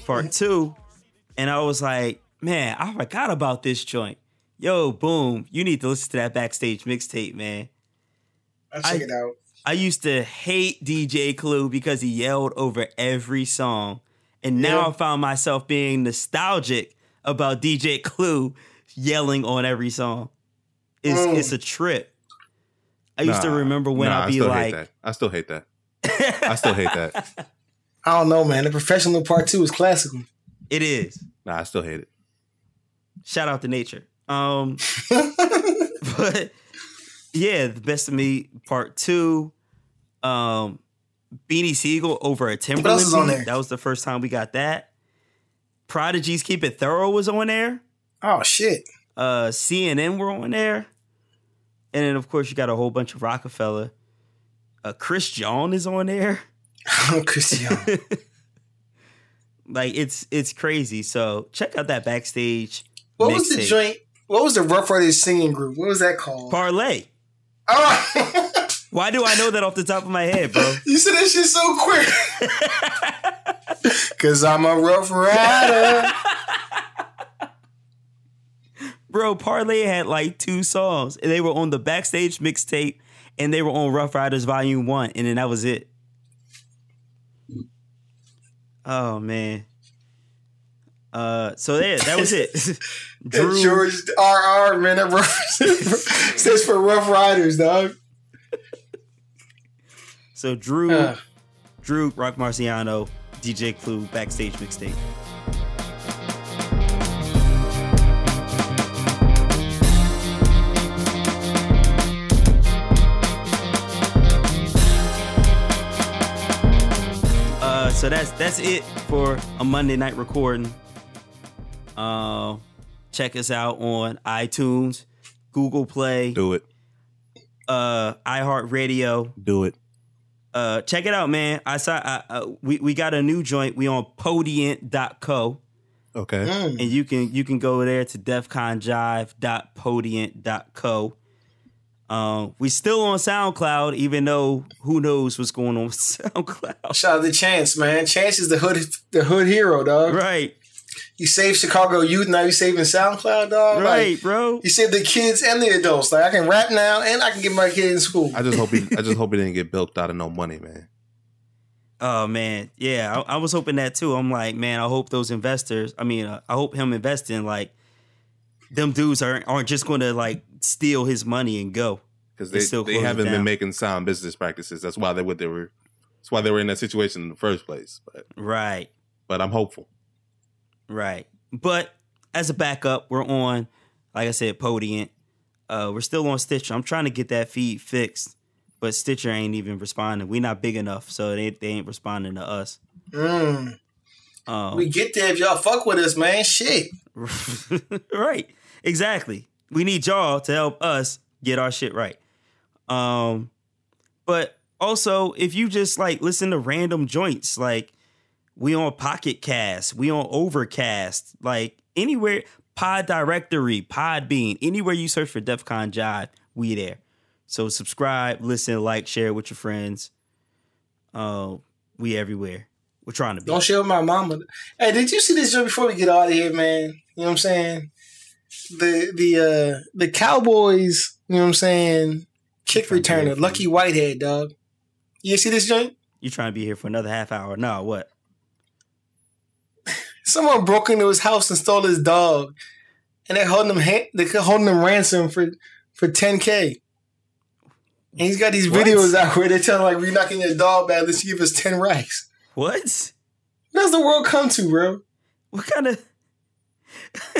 part two, and I was like, man, I forgot about this joint. Yo, boom! You need to listen to that backstage mixtape, man. I'll check it out. I used to hate DJ Clue because he yelled over every song. And now Yeah. I found myself being nostalgic about DJ Clue yelling on every song. It's Mm. it's a trip. I used to remember when nah, I'd be still like, that. I still hate that. I still hate that. I don't know, man. The professional part two is classical. It is. Nah, I still hate it. Shout out to nature. Um, but yeah, the best of me part two. Um, Beanie Sigel over a Timbaland. else is on there? That was the first time we got that. Prodigy's Keep It Thorough was on there. Oh shit. Uh, CNN were on there, and then of course you got a whole bunch of Rockefeller. Uh, Christión is on there. Christión. like it's it's crazy. So check out that backstage. What was the mixtape. joint? What was the Ruff Ryders singing group? What was that called? Parle. Oh, Why do I know that off the top of my head, bro? you said that shit so quick. Cause I'm a Ruff Ryder. Bro, Parle had like two songs, and they were on the backstage mixtape, and they were on Ruff Ryders Volume One, and then that was it. Oh man. Uh, so yeah, that was it. That George RR man, that rough stands for Ruff Ryders, dog. So Drew, Uh. Droog Roc Marciano, DJ Clue backstage mixtape. Uh, so that's that's it for a Monday night recording. Uh, check us out on iTunes, Google Play, Do it. uh, iHeartRadio. Do it. Uh, check it out, man. I saw I, uh, we we got a new joint. We on podient.co. Okay. And you can you can go there to defconjive.podient.co. Um, we still on SoundCloud, even though who knows what's going on with SoundCloud. Shout out to Chance, man. Chance is the hood the hood hero, dog. Right. You saved Chicago youth, now you saving SoundCloud, dog. Right, Like, bro. You saved the kids and the adults. Like I can rap now and I can get my kid in school. I just hope he. I just hope he didn't get bilked out of no money, man. Oh man, yeah, I, I was hoping that too. I'm like, man, I hope those investors. I mean, uh, I hope him investing like them dudes aren't aren't just going to like steal his money and go Because And they, still they haven't been making sound business practices. That's why they what they were. That's why they were in that situation in the first place. But right, but I'm hopeful. right. But as a backup, we're on, like I said, Podient. Uh, we're still on Stitcher. I'm trying to get that feed fixed, but Stitcher ain't even responding. We're not big enough, so they they ain't responding to us. Mm. Um, We get there if y'all fuck with us, man. Shit. right. Exactly. We need y'all to help us get our shit right. Um, but also if you just like listen to random joints, like we on Pocket Cast, we on Overcast, like anywhere, Pod Directory, Podbean, anywhere you search for DefCon Jive, we there. So subscribe, listen, like, share with your friends. Uh, we everywhere. We're trying to be. Don't share with my mama. Hey, did you see this joint before we get out of here, man? You know what I'm saying? The the uh the Cowboys, you know what I'm saying? Kick returner, Lucky Whitehead, dog. You see this joint? You trying to be here for another half hour? No, what? Someone broke into his house and stole his dog, and they're holding him ha- they're holding him ransom for for 10k. And he's got these What? videos out where they're telling like we're not getting your dog back unless you give us 10 racks. What? What does the world come to, bro? What kind of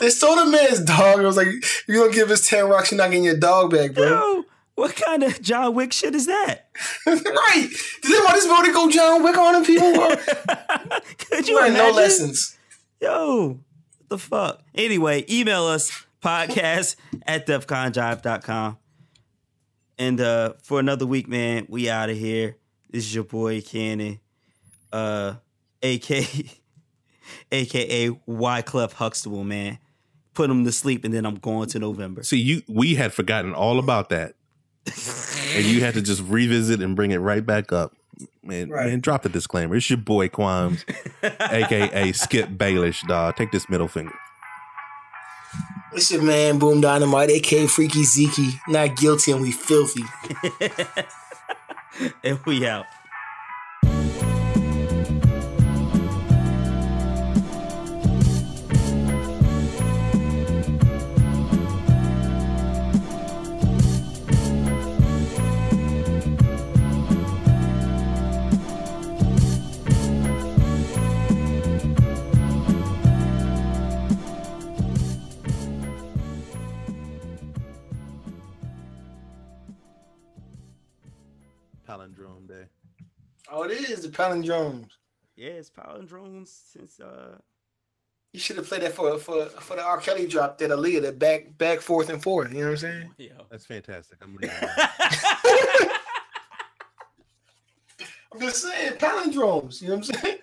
they stole the man's dog. I was like, if you don't give us 10 rocks, you're not getting your dog back, bro. Yo, what kind of John Wick shit is that? right. Did they want this to go John Wick on people? Could you you learn no lessons. Yo, what the fuck? Anyway, email us podcast at defconjive.com. And uh for another week, man, we out of here. This is your boy Cannon. Uh AK aka Wyclef Huxtable, man. Put him to sleep and then I'm going to November. See, you we had forgotten all about that. and you had to just revisit and bring it right back up. Man, Right. man, drop the disclaimer. It's your boy Quams, aka Skip Baelish, dog. Take this middle finger. It's your man Boom Dynamite, aka Freaky Zeke. Not guilty and we filthy. and we out. Oh, it is the palindromes. Yeah, it's palindromes since uh You should have played that for for for the R. Kelly drop that Aaliyah, that back back forth and forth. You know what I'm saying? Yeah. That's fantastic. I'm I'm just saying palindromes. You know what I'm saying?